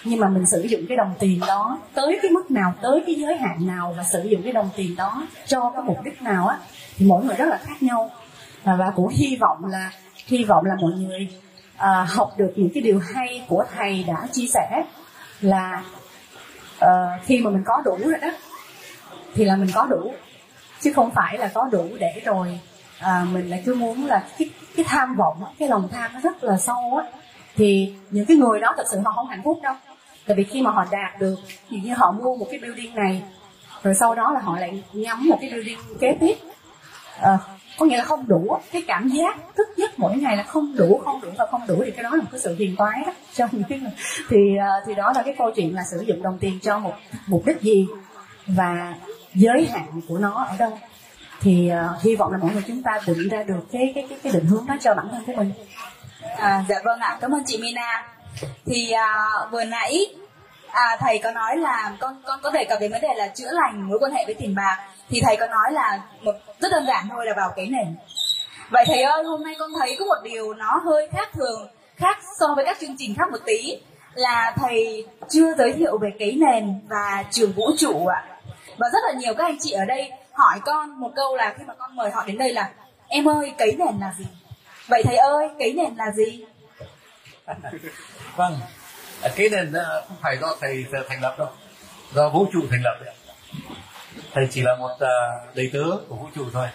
S5: nhưng mà mình sử dụng cái đồng tiền đó tới cái mức nào, tới cái giới hạn nào và sử dụng cái đồng tiền đó cho cái mục đích nào á, thì mỗi người rất là khác nhau. Và cũng hy vọng là, hy vọng là mọi người à, học được những cái điều hay của thầy đã chia sẻ là à, khi mà mình có đủ rồi đó thì là mình có đủ chứ không phải là có đủ để rồi à, mình lại cứ muốn là cái cái tham vọng cái lòng tham nó rất là sâu á thì những cái người đó thật sự họ không hạnh phúc đâu. Tại vì khi mà họ đạt được thì như họ mua một cái building này rồi sau đó là họ lại nhắm một cái building kế tiếp à, có nghĩa là không đủ. Cái cảm giác thức giấc mỗi ngày là không đủ không đủ và không đủ thì cái đó là một cái sự phiền toái đó cho những cái thì à, thì đó là cái câu chuyện là sử dụng đồng tiền cho một mục đích gì và giới hạn của nó ở đâu. Thì uh, hy vọng là mọi người chúng ta định ra được cái cái cái, cái định hướng đó cho bản thân của mình.
S2: À, dạ vâng ạ. Cảm ơn chị Mina. Thì uh, vừa nãy à, thầy có nói là con con có thể cập đến vấn đề là chữa lành mối quan hệ với tiền bạc. Thì thầy có nói là một rất đơn giản thôi là vào cái nền. Vậy thầy ơi hôm nay con thấy có một điều nó hơi khác thường khác so với các chương trình khác một tí là thầy chưa giới thiệu về cái nền và trường vũ trụ ạ. Và rất là nhiều các anh chị ở đây hỏi con một câu là khi mà con mời họ đến đây là em ơi cấy nền là gì? Vậy thầy ơi cấy nền là gì?
S4: Vâng À, cái nền không phải do thầy thành lập đâu. Do vũ trụ thành lập đấy thầy chỉ là một à, đầy tớ của vũ trụ thôi.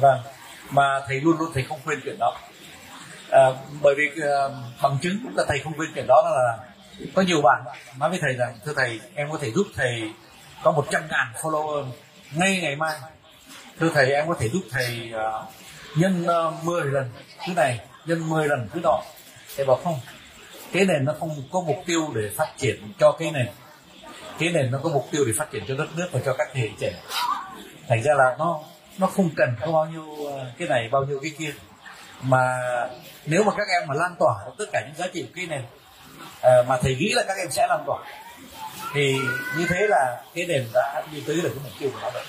S4: Vâng mà thầy luôn luôn thầy không quên chuyện đó. À, bởi vì à, bằng chứng là thầy không quên chuyện đó là có nhiều bạn nói với thầy rằng thưa thầy em có thể giúp thầy có một trăm ngàn follower ngay ngày mai. Thưa thầy em có thể giúp thầy uh, nhân uh, 10 lần thứ này nhân 10 lần thứ nọ. Thầy bảo không cái nền nó không có mục tiêu để phát triển cho cái nền cái nền nó có mục tiêu để phát triển cho đất nước và cho các thế hệ trẻ. Thành ra là nó nó không cần có bao nhiêu ờ, cái này, bao nhiêu cái kia. Mà nếu mà các em mà lan tỏa tất cả những giá trị của cái nền ờ, mà thầy nghĩ là các em sẽ lan tỏa, thì như thế là cái nền đã đi tới được cái mục tiêu của nó rồi.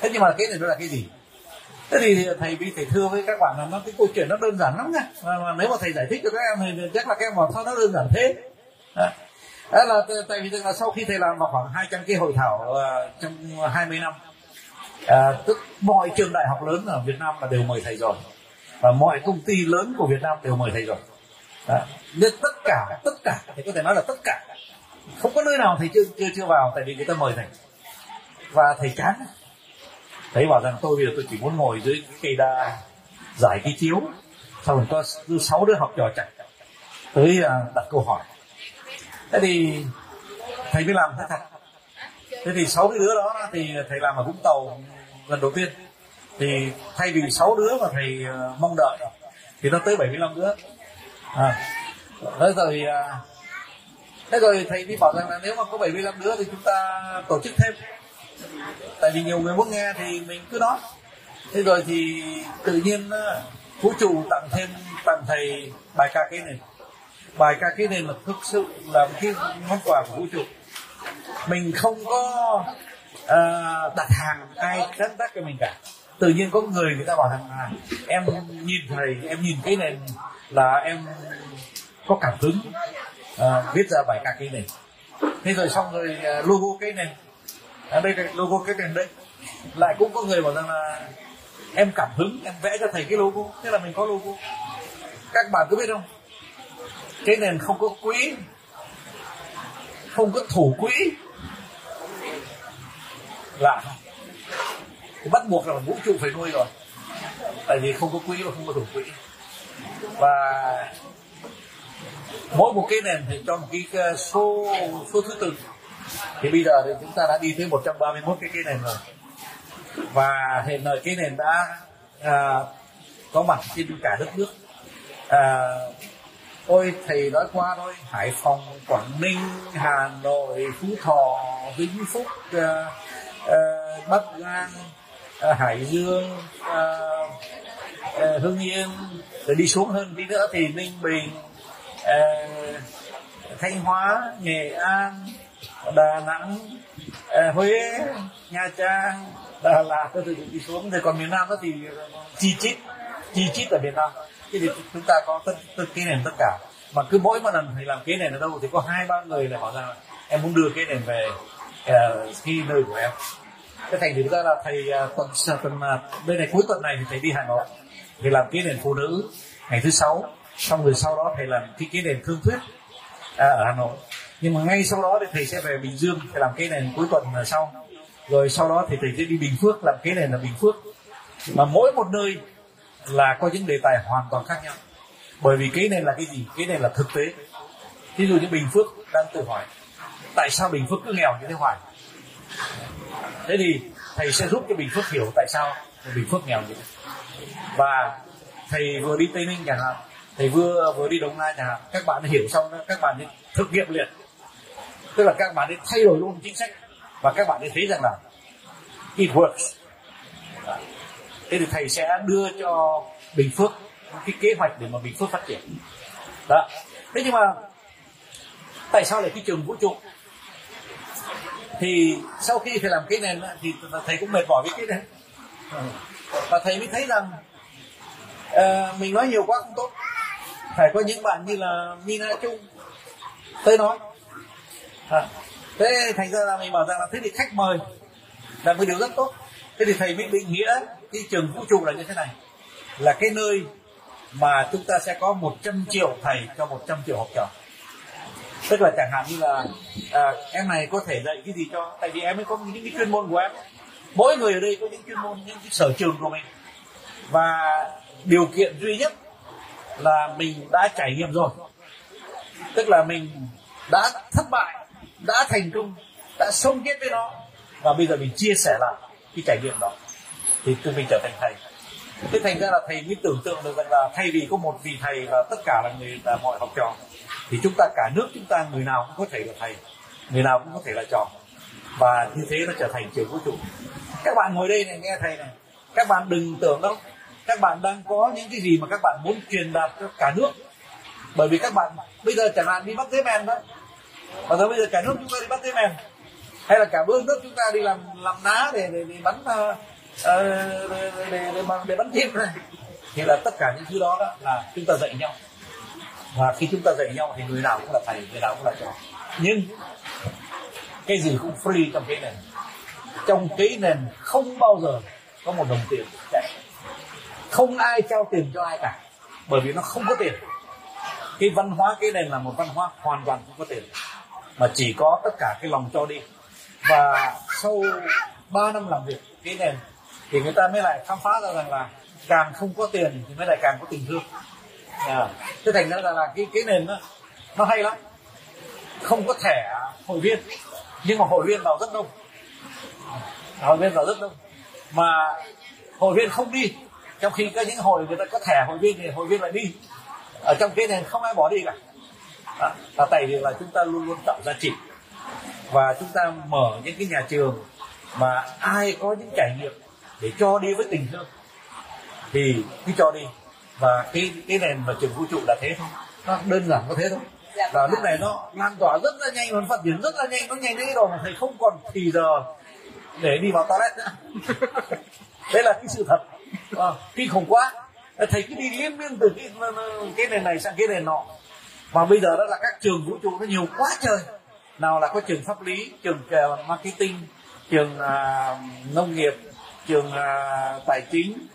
S4: Thế nhưng mà cái nền đó là cái gì? Thế thì thầy bị thầy thưa với các bạn là nó cái câu chuyện nó đơn giản lắm nha. Mà, mà nếu mà thầy giải thích cho các em thì chắc là các em bảo sao nó đơn giản thế? Đó. Là tại vì là sau khi thầy làm vào khoảng 200 cái hội thảo uh, trong 20 năm à, tức mọi trường đại học lớn ở Việt Nam là đều mời thầy rồi. Và mọi công ty lớn của Việt Nam đều mời thầy rồi. Đó. nên tất cả tất cả thầy có thể nói là tất cả không có nơi nào thầy chưa chưa chưa vào tại vì người ta mời thầy. Và thầy chán thấy bảo rằng tôi bây giờ tôi chỉ muốn ngồi dưới cái cây đa giải cái chiếu. Xong rồi có sáu đứa học trò chạy. Tới đặt câu hỏi. Thế thì thầy mới làm thế thật thế thì sáu cái đứa đó thì thầy làm ở vũng tàu lần đầu tiên. Thì thay vì sáu đứa mà thầy ờ, mong đợi thì nó tới 75 đứa. À, thế rồi à, thế rồi thầy đi bảo rằng là nếu mà có 75 đứa thì chúng ta tổ chức thêm tại vì nhiều người muốn nghe thì mình cứ nói thế rồi thì tự nhiên ờ, vũ trụ tặng thêm tặng thầy bài ca cái này. Bài ca cái này là thực sự là một cái món quà của vũ trụ. Mình không có uh, đặt hàng ai sáng tác cho mình cả. Tự nhiên có người người ta bảo rằng là em nhìn thầy em nhìn cái này là em có cảm hứng uh, viết ra bài ca cái này. Thế rồi xong rồi uh, logo cái này ở đây cái logo cái đèn đây. Lại cũng có người bảo rằng là em cảm hứng, em vẽ cho thầy cái logo. Thế là mình có logo. Các bạn có biết không? Cái nền không có quỹ không có thủ quỹ lạ thì bắt buộc là vũ trụ phải nuôi rồi. Tại vì không có quỹ và không có thủ quỹ và mỗi một cái nền thì cho một cái ờ, số số thứ tự thì bây giờ thì chúng ta đã đi tới 131 cái cái nền rồi. Và hiện nay cái nền đã à, có mặt trên cả đất nước. À, ôi thầy nói qua thôi hải phòng quảng ninh hà nội phú thọ vĩnh phúc à, à, bắc giang à, hải dương à, à, hưng yên. Rồi đi xuống hơn đi nữa thì ninh bình à, thanh hóa nghệ an đà nẵng. Huế nha trang đà lạt tôi đi xuống. Rồi còn miền nam đó thì chi chít chi chít ở miền nam. Thế thì chúng ta có tất tất cái nền tất cả. Mà cứ mỗi một lần thầy làm cái nền ở đâu thì có hai ba người là bảo rằng em muốn đưa cái nền về uh, nơi của em. Cái thành thử ra là thầy uh, tuần tuần uh, bên này cuối tuần này thì thầy đi hà nội thì làm cái nền phụ nữ ngày thứ sáu. Xong rồi sau đó thầy làm cái cái nền thương thuyết à, ở hà nội nhưng mà ngay sau đó thì thầy sẽ về bình dương thầy làm cái nền cuối tuần sau. Rồi sau đó thì thầy sẽ đi bình phước, làm cái nền là bình phước. Mà mỗi một nơi là có những đề tài hoàn toàn khác nhau. Bởi vì cái này là cái gì? Cái này là thực tế. Ví dụ như bình phước đang tự hỏi, tại sao bình phước cứ nghèo như thế hoài? Thế thì thầy sẽ giúp cho bình phước hiểu tại sao bình phước nghèo như thế. Và thầy vừa đi tây ninh chẳng hạn, thầy vừa vừa đi đồng nai chẳng hạn, các bạn hiểu xong đó, các bạn thực nghiệm liền tức là các bạn ấy thay đổi luôn chính sách. Và các bạn ấy thấy rằng là it works thế thì thầy sẽ đưa cho bình phước cái kế hoạch để mà bình phước phát triển. Đó. Thế nhưng mà tại sao lại cái trường vũ trụ? Thì sau khi thầy làm cái nền thì thầy cũng mệt mỏi với cái này và thầy mới thấy rằng uh, mình nói nhiều quá không tốt. Phải có những bạn như là Nina Trung tới nói à, thế thành ra là mình bảo rằng là thế thì khách mời là một điều rất tốt. Thế thì thầy mới định nghĩa cái trường vũ trụ là như thế này. Là cái nơi mà chúng ta sẽ có 100 triệu thầy cho 100 triệu học trò. Tức là chẳng hạn như là à, em này có thể dạy cái gì cho tại vì em ấy có những cái chuyên môn của em. Mỗi người ở đây có những chuyên môn những cái sở trường của mình. Và điều kiện duy nhất là mình đã trải nghiệm rồi. Tức là mình đã thất bại đã thành công, đã sống chết với nó. Và bây giờ mình chia sẻ lại cái trải nghiệm đó thì từ mình trở thành thầy. Thế thành ra là thầy mới tưởng tượng được rằng là thay vì có một vị thầy và tất cả là người, là mọi học trò, thì chúng ta, cả nước chúng ta, người nào cũng có thể là thầy, người nào cũng có thể là trò. Và như thế nó trở thành trường vũ trụ. Các bạn ngồi đây này, nghe thầy này. Các bạn đừng tưởng đâu. Các bạn đang có những cái gì mà các bạn muốn truyền đạt cho cả nước. Bởi vì các bạn bây giờ chẳng hạn đi bắt thế men đó và giờ bây giờ cả nước chúng ta đi bắt thế em hay là cả vương nước chúng ta đi làm làm ná để để, để bắn uh, để, để, để, để bắn chim này. Thì là tất cả những thứ đó, đó là chúng ta dạy nhau. Và khi chúng ta dạy nhau thì người nào cũng là thầy người nào cũng là trò. Nhưng cái gì cũng free trong cái nền. Trong cái nền không bao giờ có một đồng tiền chạy. Không ai trao tiền cho ai cả bởi vì nó không có tiền. Cái văn hóa cái nền là một văn hóa hoàn toàn không có tiền mà chỉ có tất cả cái lòng cho đi. Và sau 3 năm làm việc cái nền thì người ta mới lại khám phá ra rằng là càng không có tiền thì mới lại càng có tình thương. À, thế thành ra là, là cái cái nền đó, nó hay lắm. Không có thẻ hội viên nhưng mà hội viên vào rất đông. Dạ, hội viên vào rất đông. Mà hội viên không đi trong khi có những hội người ta có thẻ hội viên thì hội viên lại đi. Ở trong cái nền không ai bỏ đi cả đó, là tại vì là chúng ta luôn luôn tạo giá trị. Và chúng ta mở những cái nhà trường mà ai có những trải nghiệm để cho đi với tình thương thì cứ cho đi. Và cái cái nền mà trường vũ trụ là thế thôi. Nó đơn giản có thế thôi.
S2: Dạ,
S4: và
S2: vâng
S4: lúc này nó lan tỏa rất là nhanh và nó phát triển rất là nhanh nó nhanh đến cái độ mà thầy không còn thì giờ để đi vào toilet nữa. Đấy là cái sự thật. À, kinh khủng quá. Thầy cứ đi liên miên từ cái cái nền này sang cái nền nọ mà bây giờ đó là các trường vũ trụ nó nhiều quá trời. Nào là có trường pháp lý trường à, marketing trường uh, nông nghiệp trường uh, tài chính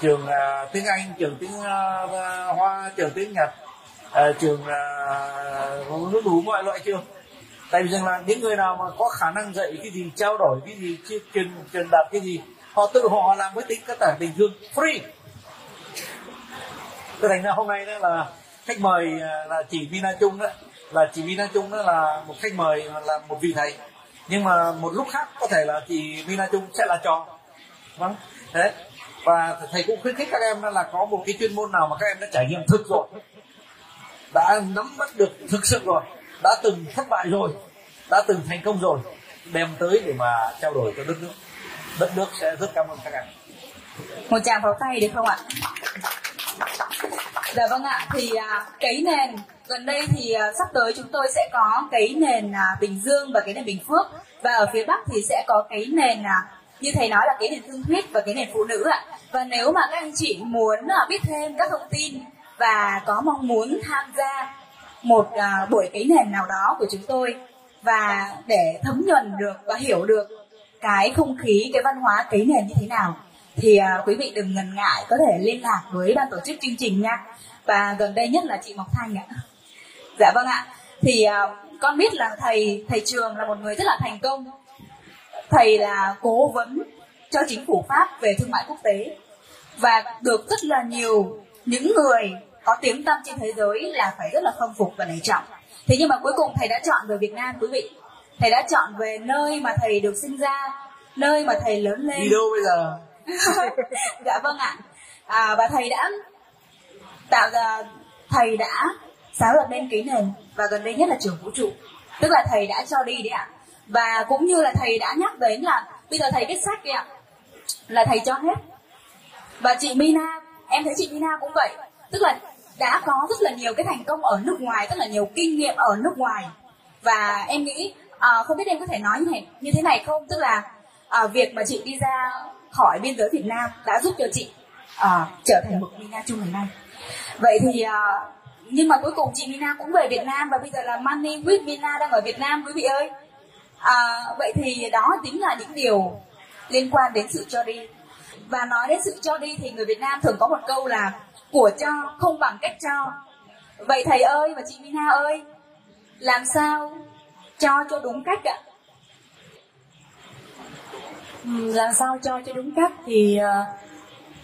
S4: trường uh, tiếng anh trường tiếng uh, hoa trường tiếng nhật uh, trường uh, nó đủ mọi loại trường tại vì rằng là những người nào mà có khả năng dạy cái gì trao đổi cái gì truyền truyền đạt cái gì họ tự họ làm với tính các tài tình thương free. Cái thành ra hôm nay đó là khách mời à, là chị Vina Trung đó. Là chị Vina Trung đó là một khách mời là một vị thầy. Nhưng mà một lúc khác có thể là chị Vina Trung sẽ là trò. Vâng thế. Và thầy cũng khuyến khích các em là có một cái chuyên môn nào mà các em đã trải nghiệm thực rồi, đã nắm bắt được thực sự rồi, đã từng thất bại rồi, đã từng thành công rồi, đem tới để mà trao đổi cho đất nước. Đất nước sẽ rất cảm ơn các em.
S2: Một tràng pháo tay được không ạ? Dạ vâng ạ. Thì à, cấy nền gần đây thì à, sắp tới chúng tôi sẽ có cấy nền à, bình dương và cấy nền bình phước. Và ở phía bắc thì sẽ có cấy nền à, như thầy nói là cấy nền thương thuyết và cấy nền phụ nữ ạ. Và nếu mà các anh chị muốn à, biết thêm các thông tin và có mong muốn tham gia một à, buổi cấy nền nào đó của chúng tôi và để thấm nhuần được và hiểu được cái không khí cái văn hóa cấy nền như thế nào thì à, quý vị đừng ngần ngại có thể liên lạc với ban tổ chức chương trình nha và gần đây nhất là chị Ngọc Thanh ạ. Dạ vâng ạ. Thì à, con biết là thầy thầy trường là một người rất là thành công. Thầy là cố vấn cho chính phủ pháp về thương mại quốc tế. Và được rất là nhiều những người có tiếng tăm trên thế giới là phải rất là khâm phục và nể trọng. Thế nhưng mà cuối cùng thầy đã chọn về Việt Nam quý vị. Thầy đã chọn về nơi mà thầy được sinh ra nơi mà thầy lớn lên.
S4: đi đâu bây giờ?
S2: Dạ vâng ạ. À, và thầy đã tạo ra thầy đã sáng lập nên cái nền và gần đây nhất là trường vũ trụ. Tức là thầy đã cho đi đấy ạ. Và cũng như là thầy đã nhắc đến là bây giờ thầy viết sách đấy ạ. Là thầy cho hết. Và chị Mina em thấy chị Mina cũng vậy. Tức là đã có rất là nhiều cái thành công ở nước ngoài rất là nhiều kinh nghiệm ở nước ngoài. Và em nghĩ à, không biết em có thể nói như thế như thế này không? Tức là à, việc mà chị đi ra khỏi biên giới Việt Nam đã giúp cho chị à, trở thành một Mina chung ngày nay vậy thì à, nhưng mà cuối cùng chị Mina cũng về Việt Nam và bây giờ là Money with Mina đang ở Việt Nam quý vị ơi. À, vậy thì đó chính là những điều liên quan đến sự cho đi. Và nói đến sự cho đi thì người Việt Nam thường có một câu là của cho không bằng cách cho vậy thầy ơi và chị Mina ơi làm sao cho cho đúng cách ạ?
S5: Ừ, làm sao cho cho đúng cách thì uh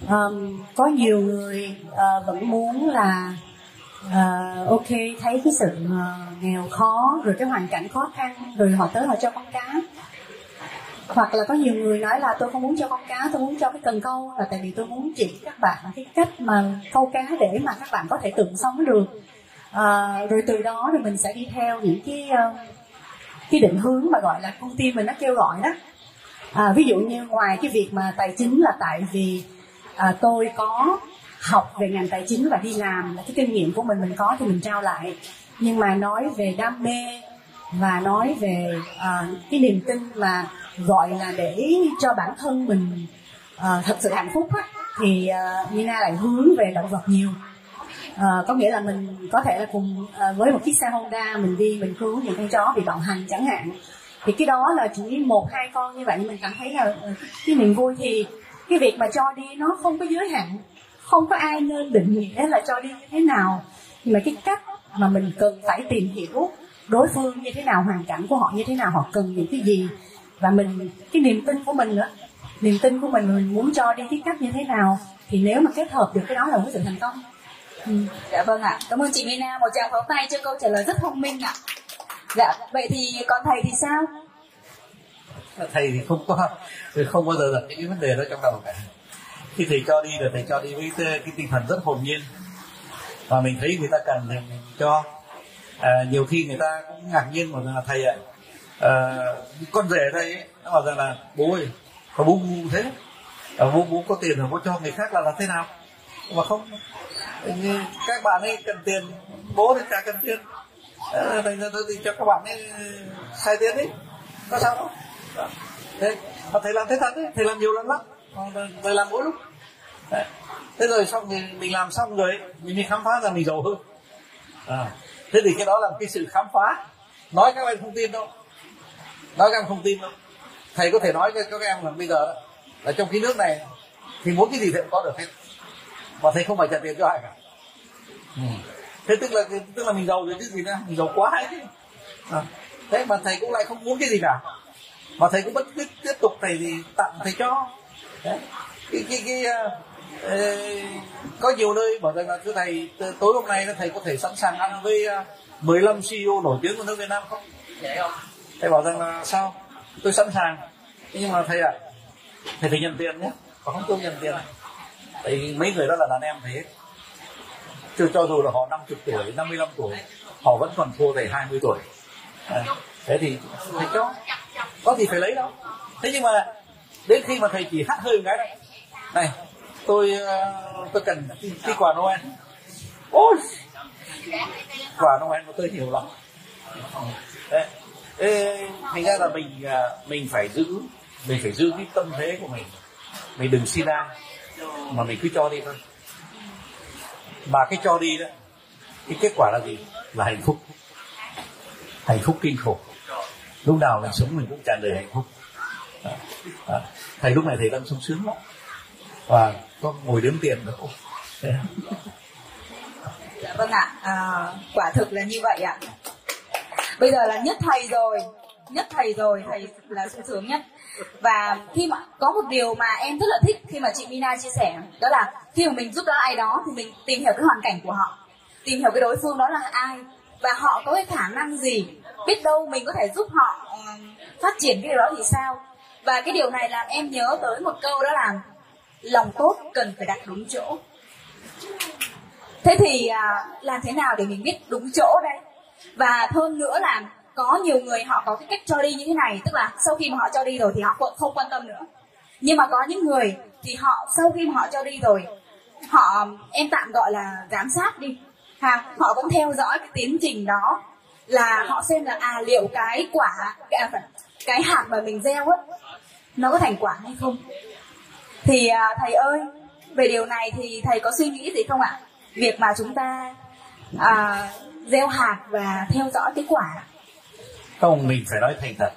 S5: um, có nhiều người uh, vẫn muốn là uh, ok thấy cái sự uh, nghèo khó rồi cái hoàn cảnh khó khăn rồi họ tới họ cho con cá. Hoặc là có nhiều người nói là tôi không muốn cho con cá tôi muốn cho cái cần câu là tại vì tôi muốn chỉ các bạn cái cách mà câu cá để mà các bạn có thể tự sống được. Ờ, rồi từ đó thì mình sẽ đi theo những cái cái định hướng mà gọi là công ty mình nó kêu gọi đó. À, ví dụ như ngoài cái việc mà tài chính là tại vì à, tôi có học về ngành tài chính và đi làm là cái kinh nghiệm của mình mình có thì mình trao lại. Nhưng mà nói về đam mê và nói về à, cái niềm tin mà gọi là để cho bản thân mình à, thật sự hạnh phúc á, thì à, Nina lại hướng về động vật nhiều. À, có nghĩa là mình có thể là cùng à, với một chiếc xe Honda mình đi mình cứu những con chó bị bạo hành chẳng hạn. Thì cái đó là chỉ một hai con như vậy mình cảm thấy là ờ, cái niềm vui thì cái việc mà cho đi nó không có giới hạn, không có ai nên định nghĩa là cho đi như thế nào. Nhưng mà cái cách mà mình cần phải tìm hiểu đối phương như thế nào, hoàn cảnh của họ như thế nào, họ cần những cái gì. Và mình, cái niềm tin của mình nữa, niềm tin của mình mình muốn cho đi cái cách như thế nào, thì nếu mà kết hợp được cái đó là một sự thành công.
S2: Ừ. dạ vâng ạ. Cảm ơn chị Mina. Một tràng pháo tay cho câu trả lời rất thông minh ạ. Dạ vậy thì còn thầy thì sao?
S4: Thầy thì không có không bao giờ đặt những cái vấn đề đó trong đầu cả. Khi thầy cho đi là thầy cho đi với cái tinh thần rất hồn nhiên. Và mình thấy người ta cần thì mình cho. À, nhiều khi người ta cũng ngạc nhiên mà là thầy ạ à, con rể đây ấy nó bảo rằng là bố ơi có bố ngu thế. À, bố bố có tiền rồi bố cho người khác là là thế nào? Mà không. Các bạn ấy cần tiền bố thì chả cần tiền. Ờ, à, thành ra tôi thì cho các bạn ấy sai tiền đi. Có sao không? Thế mà thầy làm thế thật đấy thầy làm nhiều lần lắm. Thầy làm mỗi lúc. Đấy. thế rồi xong thì mình làm xong rồi mình mới khám phá ra mình giàu hơn. À. thế thì cái đó là cái sự khám phá. Nói các em không tin đâu. Nói các em không tin đâu. Thầy có thể nói cho các em là bây giờ là trong cái nước này thì muốn cái gì thầy cũng có được hết. Mà thầy không phải trả tiền cho ai cả. Ừ. thế tức là tức là mình giàu rồi cái gì nữa. Mình giàu quá ấy chứ. À. thế mà thầy cũng lại không muốn cái gì cả mà thầy cũng vẫn tiếp, tiếp tục thầy thì tặng thầy cho Đấy. cái cái cái uh, có nhiều nơi bảo rằng là thưa thầy tối hôm nay thầy có thể sẵn sàng ăn với uh, 15 CEO nổi tiếng của nước Việt Nam không? không? Thầy bảo rằng là sao? Tôi sẵn sàng. Nhưng mà thầy ạ, à, thầy phải nhận tiền nhé, còn không tôi nhận tiền. Tại mấy người đó là đàn em thế. Chứ cho dù là họ 50 tuổi, 55 tuổi, họ vẫn còn thua thầy 20 tuổi. À, thế thì thầy cho có gì phải lấy đâu. Thế nhưng mà đến khi mà thầy chỉ hát hơi một cái này này tôi ờ, tôi cần cái quà noel. Ôi! Quà noel của tôi nhiều lắm. Đấy. Ê, thành ra là mình à, mình phải giữ mình phải giữ cái tâm thế của mình. Mình đừng xin ai mà mình cứ cho đi thôi. Mà cái cho đi đó cái kết quả là gì? Là hạnh phúc. Hạnh phúc kinh khủng lúc nào mình sống mình cũng tràn đầy hạnh phúc. À, à, thầy lúc này thầy đang sung sướng lắm. Và có ngồi đếm tiền nữa.
S2: Dạ vâng ạ. À, quả thực là như vậy ạ. Bây giờ là nhất thầy rồi. Nhất thầy rồi. Thầy là sung sướng nhất. Và khi mà có một điều mà em rất là thích khi mà chị Mina chia sẻ đó là khi mà mình giúp đỡ ai đó thì mình tìm hiểu cái hoàn cảnh của họ. Tìm hiểu cái đối phương đó là ai và họ có cái khả năng gì? Biết đâu mình có thể giúp họ ừ, phát triển cái điều đó thì sao? Và cái điều này làm em nhớ tới một câu đó là lòng tốt cần phải đặt đúng chỗ. Thế thì à, làm thế nào để mình biết đúng chỗ đây? Và hơn nữa là có nhiều người họ có cái cách cho đi như thế này, tức là sau khi mà họ cho đi rồi thì họ không quan tâm nữa. Nhưng mà có những người thì họ, sau khi mà họ cho đi rồi, họ, em tạm gọi là giám sát đi ha họ vẫn theo dõi cái tiến trình đó là họ xem là à liệu cái quả cái, à, cái hạt mà mình gieo ấy nó có thành quả hay không? Thì à, thầy ơi về điều này thì thầy có suy nghĩ gì không ạ? Việc mà chúng ta à, gieo hạt và theo dõi cái quả.
S4: Không mình phải nói thành thật.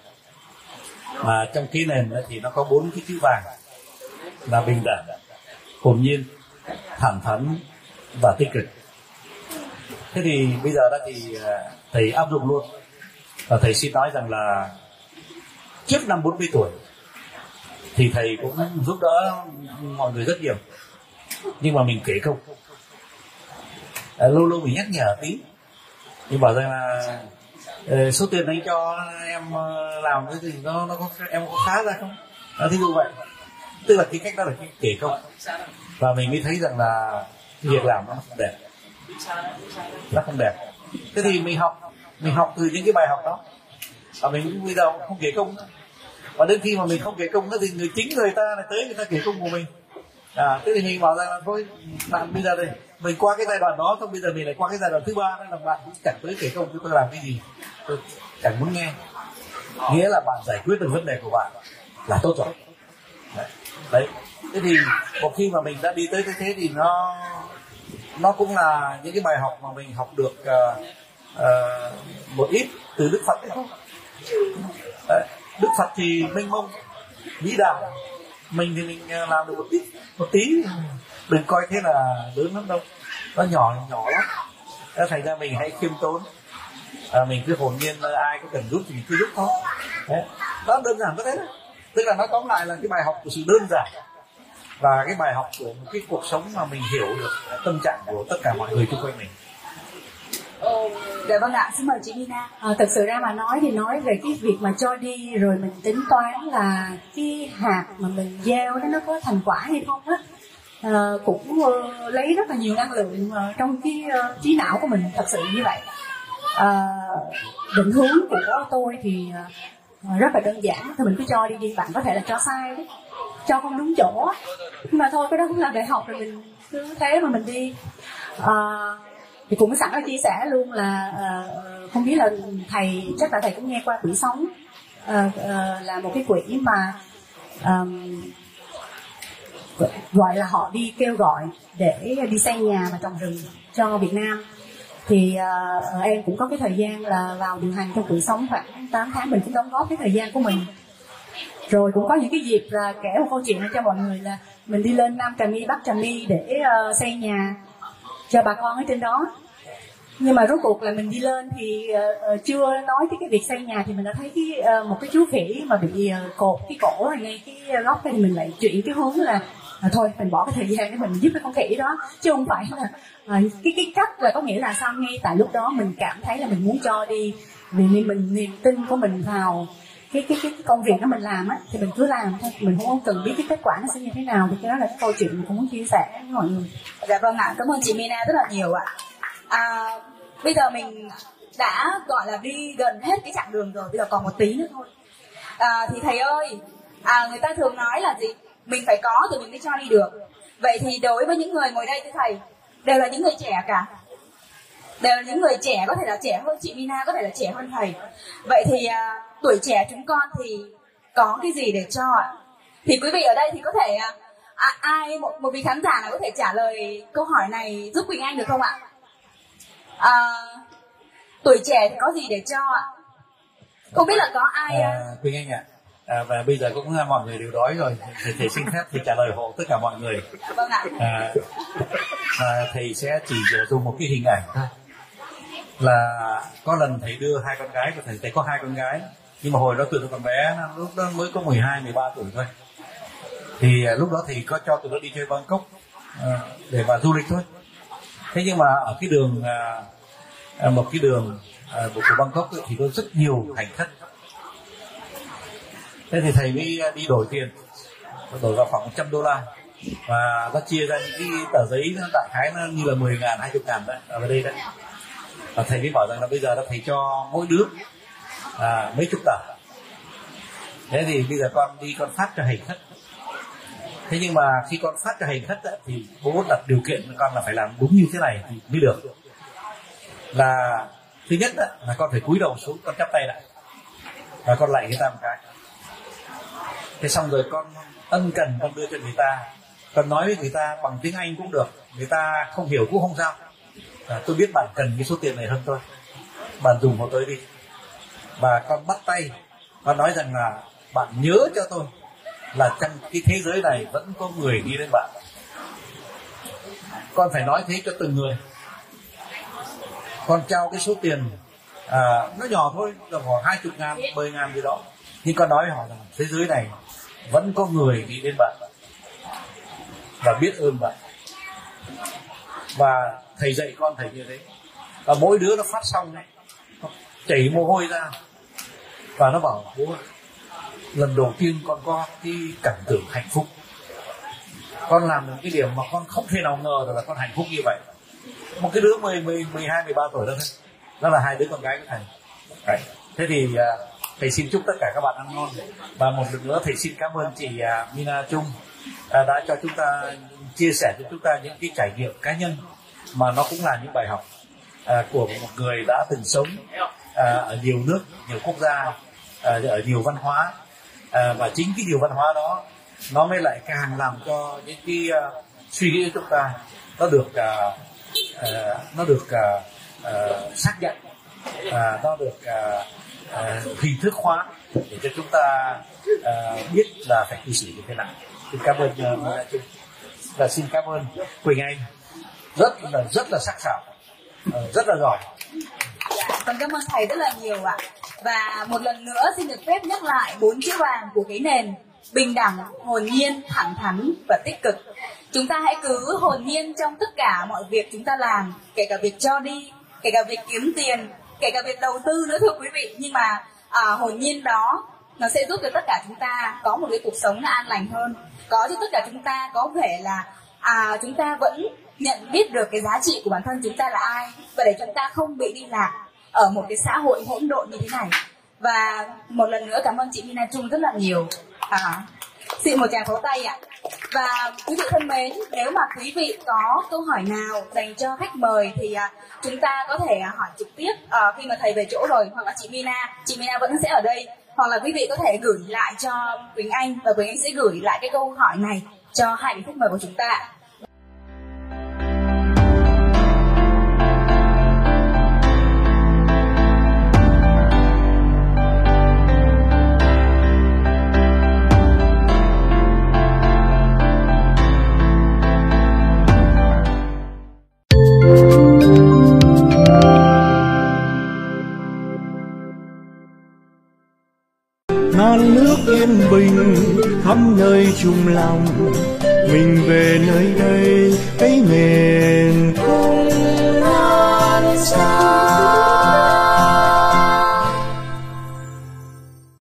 S4: Mà trong ký nền thì nó có bốn cái chữ vàng là bình đẳng hồn nhiên thẳng thắn và tích cực thế thì bây giờ đó thì à, thầy áp dụng luôn. Và thầy xin nói rằng là trước năm 40 tuổi thì thầy cũng giúp đỡ mọi người rất nhiều. Nhưng mà mình kể không à, lâu lâu mình nhắc nhở tí. Nhưng bảo rằng là ờ, số tiền anh cho em ờ, làm cái gì nó nó có em có khá ra không? À, thí dụ vậy. Tức là cái cách đó là cái kể công và mình mới thấy rằng là việc làm nó không đẹp nó không đẹp. Thế thì mình học mình học từ những cái bài học đó. Và mình bây giờ không kể công nữa. Và đến khi mà mình không kể công nữa thì người chính người ta lại tới người ta kể công của mình. À thế thì mình bảo rằng là thôi bạn bây giờ đây mình qua cái giai đoạn đó xong bây giờ mình lại qua cái giai đoạn thứ ba đó là bạn cũng chẳng tới kể công cho tôi làm cái gì. Tôi chẳng muốn nghe. Nghĩa là bạn giải quyết được vấn đề của bạn là tốt rồi. Đấy, đấy. thế thì một khi mà mình đã đi tới cái thế thì nó nó cũng là những cái bài học mà mình học được uh, uh, một ít từ đức phật đấy Đấy, đức phật thì mênh mông vĩ đại mình thì mình ờ, làm được một tí một tí. Đừng coi thế là lớn lắm đâu. Nó nhỏ nhỏ lắm. Đó, thành ra mình hãy khiêm tốn. À, mình cứ hồn nhiên ai có cần giúp thì mình cứ giúp thôi. Đó đơn giản có thế đó tức là nó tóm lại là cái bài học của sự đơn giản và cái bài học của một cái cuộc sống mà mình hiểu được tâm trạng của tất cả mọi người xung quanh mình.
S2: Dạ vâng ạ, xin mời chị Mina.
S5: À, thật sự ra mà nói thì nói về cái việc mà cho đi rồi mình tính toán là cái hạt mà mình gieo đó nó có thành quả hay không á. À, cũng uh, lấy rất là nhiều năng lượng uh, trong cái uh, trí não của mình thật sự như vậy. À, định hướng của tôi thì uh, rất là đơn giản thì mình cứ cho đi đi bạn có thể là cho sai đấy cho không đúng chỗ. Nhưng mà thôi cái đó cũng là để học rồi mình cứ thế mà mình đi. À, thì cũng sẵn là chia sẻ luôn là à, không biết là thầy chắc là thầy cũng nghe qua quỹ sống. À, à, là một cái quỹ mà à, gọi là họ đi kêu gọi để đi xây nhà và trồng rừng cho Việt Nam. Thì uh, em cũng có cái thời gian là vào điều hành trong quỹ sống khoảng 8 tháng mình cũng đóng góp cái thời gian của mình rồi cũng có những cái dịp là kể một câu chuyện cho mọi người là mình đi lên Nam Trà My Bắc Trà My để uh, xây nhà cho bà con ở trên đó. Nhưng mà rốt cuộc là mình đi lên thì uh, chưa nói tới cái việc xây nhà thì mình đã thấy cái uh, một cái chú khỉ mà bị uh, cột cái cổ này ngay cái góc thì mình lại chuyển cái hướng là à, thôi mình bỏ cái thời gian để mình giúp cái con khỉ đó. Chứ không phải là à, cái cái cách là có nghĩa là sao? Ngay tại lúc đó mình cảm thấy là mình muốn cho đi vì mình, mình niềm tin của mình vào cái cái cái công việc đó mình làm á thì mình cứ làm thôi. Mình không cần biết cái kết quả nó sẽ như thế nào thì cái đó là cái câu chuyện mình cũng muốn chia sẻ với mọi người.
S2: Dạ vâng ạ cảm ơn chị Mina rất là nhiều ạ. À, bây giờ mình đã gọi là đi gần hết cái chặng đường rồi bây giờ còn một tí nữa thôi. À, thì thầy ơi à, người ta thường nói là gì? Mình phải có thì mình mới cho đi được. Vậy thì đối với những người ngồi đây thưa thầy đều là những người trẻ cả đều là những người trẻ có thể là trẻ hơn chị Mina có thể là trẻ hơn thầy. Vậy thì à, tuổi trẻ chúng con thì có cái gì để cho ạ? Thì quý vị ở đây thì có thể à, à, ai một một vị khán giả nào có thể trả lời câu hỏi này giúp Quỳnh Anh được không ạ? À, tuổi trẻ thì có gì để cho ạ? Không biết là có ai
S4: à, Quỳnh Anh ạ. À, và bây giờ cũng mọi người đều đói rồi. Thầy, thầy xin phép thì trả lời hộ tất cả mọi người.
S2: Vâng ạ.
S4: À, à, thầy sẽ chỉ dùng một cái hình ảnh thôi là có lần thầy đưa hai con gái của thầy thầy có hai con gái nhưng mà hồi đó tụi nó còn bé lúc đó mới có 12 13 tuổi thôi. Thì à, lúc đó thì có cho tụi nó đi chơi Bangkok à, để mà du lịch thôi. Thế nhưng mà ở cái đường à, à một cái đường à, của Bangkok thì có rất nhiều hành khách. Thế thì thầy mới à, đi đổi tiền đổi vào khoảng 100 đô la. Và nó chia ra những cái tờ giấy đại khái nó như là 10 ngàn 20 ngàn đấy ở đây đấy và thầy mới bảo rằng là bây giờ là thầy cho mỗi đứa à, mấy chục tờ. Thế thì bây giờ con đi con phát cho hành khất. Thế nhưng mà khi con phát cho hành khất ấy, thì bố đặt điều kiện cho con là phải làm đúng như thế này thì mới được. Là thứ nhất ấy, là con phải cúi đầu xuống con chắp tay lại. Và con lạy người ta một cái. Thế xong rồi con ân cần con đưa cho người ta. Con nói với người ta bằng tiếng anh cũng được người ta không hiểu cũng không sao à, tôi biết bạn cần cái số tiền này hơn tôi. Bạn dùng của tôi đi. Và con bắt tay con nói rằng là bạn nhớ cho tôi là trong cái thế giới này vẫn có người đi đến bạn. Con phải nói thế cho từng người. Con trao cái số tiền à, nó nhỏ thôi là khoảng hai chục ngàn mười ngàn gì đó. Nhưng con nói họ rằng thế giới này vẫn có người đi đến bạn. Và biết ơn bạn. Và thầy dạy con thầy như thế. Và mỗi đứa nó phát xong ấy, nó chảy mồ hôi ra. Và nó bảo bố lần đầu tiên con có cái cảm tưởng hạnh phúc. Con làm được cái điểm mà con không thể nào ngờ được là con hạnh phúc như vậy. Một cái đứa 10, 10, 12, 13 tuổi đó thôi. Đó là hai đứa con gái của thầy. Đấy. thế thì à, thầy xin chúc tất cả các bạn ăn ngon. Và một lần nữa thầy xin cảm ơn chị à, Mina Trung à, đã cho chúng ta chia sẻ cho chúng ta những cái trải nghiệm cá nhân mà nó cũng là những bài học à, của một người đã từng sống à, ở nhiều nước nhiều quốc gia à, ở nhiều văn hóa. Và chính cái nhiều văn hóa đó nó mới lại càng làm cho những cái suy nghĩ của chúng ta nó được uh, uh, nó được uh, uh, xác nhận uh, nó được uh, uh, hình thức hóa để cho chúng ta uh, biết là phải cư xử như thế nào. Xin cảm ơn uh, trung. Và xin cảm ơn quỳnh anh rất là rất là sắc sảo ờ, rất là giỏi
S2: Con cảm ơn thầy rất là nhiều ạ. Và một lần nữa xin được phép nhắc lại bốn chữ vàng của cái nền bình đẳng, hồn nhiên, thẳng thắn và tích cực. Chúng ta hãy cứ hồn nhiên trong tất cả mọi việc chúng ta làm, kể cả việc cho đi, kể cả việc kiếm tiền, kể cả việc đầu tư nữa thưa quý vị. Nhưng mà à, hồn nhiên đó nó sẽ giúp cho tất cả chúng ta có một cái cuộc sống nó an lành hơn, có cho tất cả chúng ta có thể là à, chúng ta vẫn nhận biết được cái giá trị của bản thân chúng ta là ai và để chúng ta không bị đi lạc ở một cái xã hội hỗn độn như thế này. Và một lần nữa cảm ơn chị Mina Trung rất là nhiều. À, xin một tràng pháo tay ạ. Và quý vị thân mến nếu mà quý vị có câu hỏi nào dành cho khách mời thì à, chúng ta có thể à, hỏi trực tiếp à, khi mà thầy về chỗ rồi hoặc là chị Mina chị Mina vẫn sẽ ở đây. Hoặc là quý vị có thể gửi lại cho Quỳnh Anh và Quỳnh Anh sẽ gửi lại cái câu hỏi này cho hai vị khách mời của chúng ta.
S6: Yên khắp nơi chung lòng. Mình về nơi đây cái nghề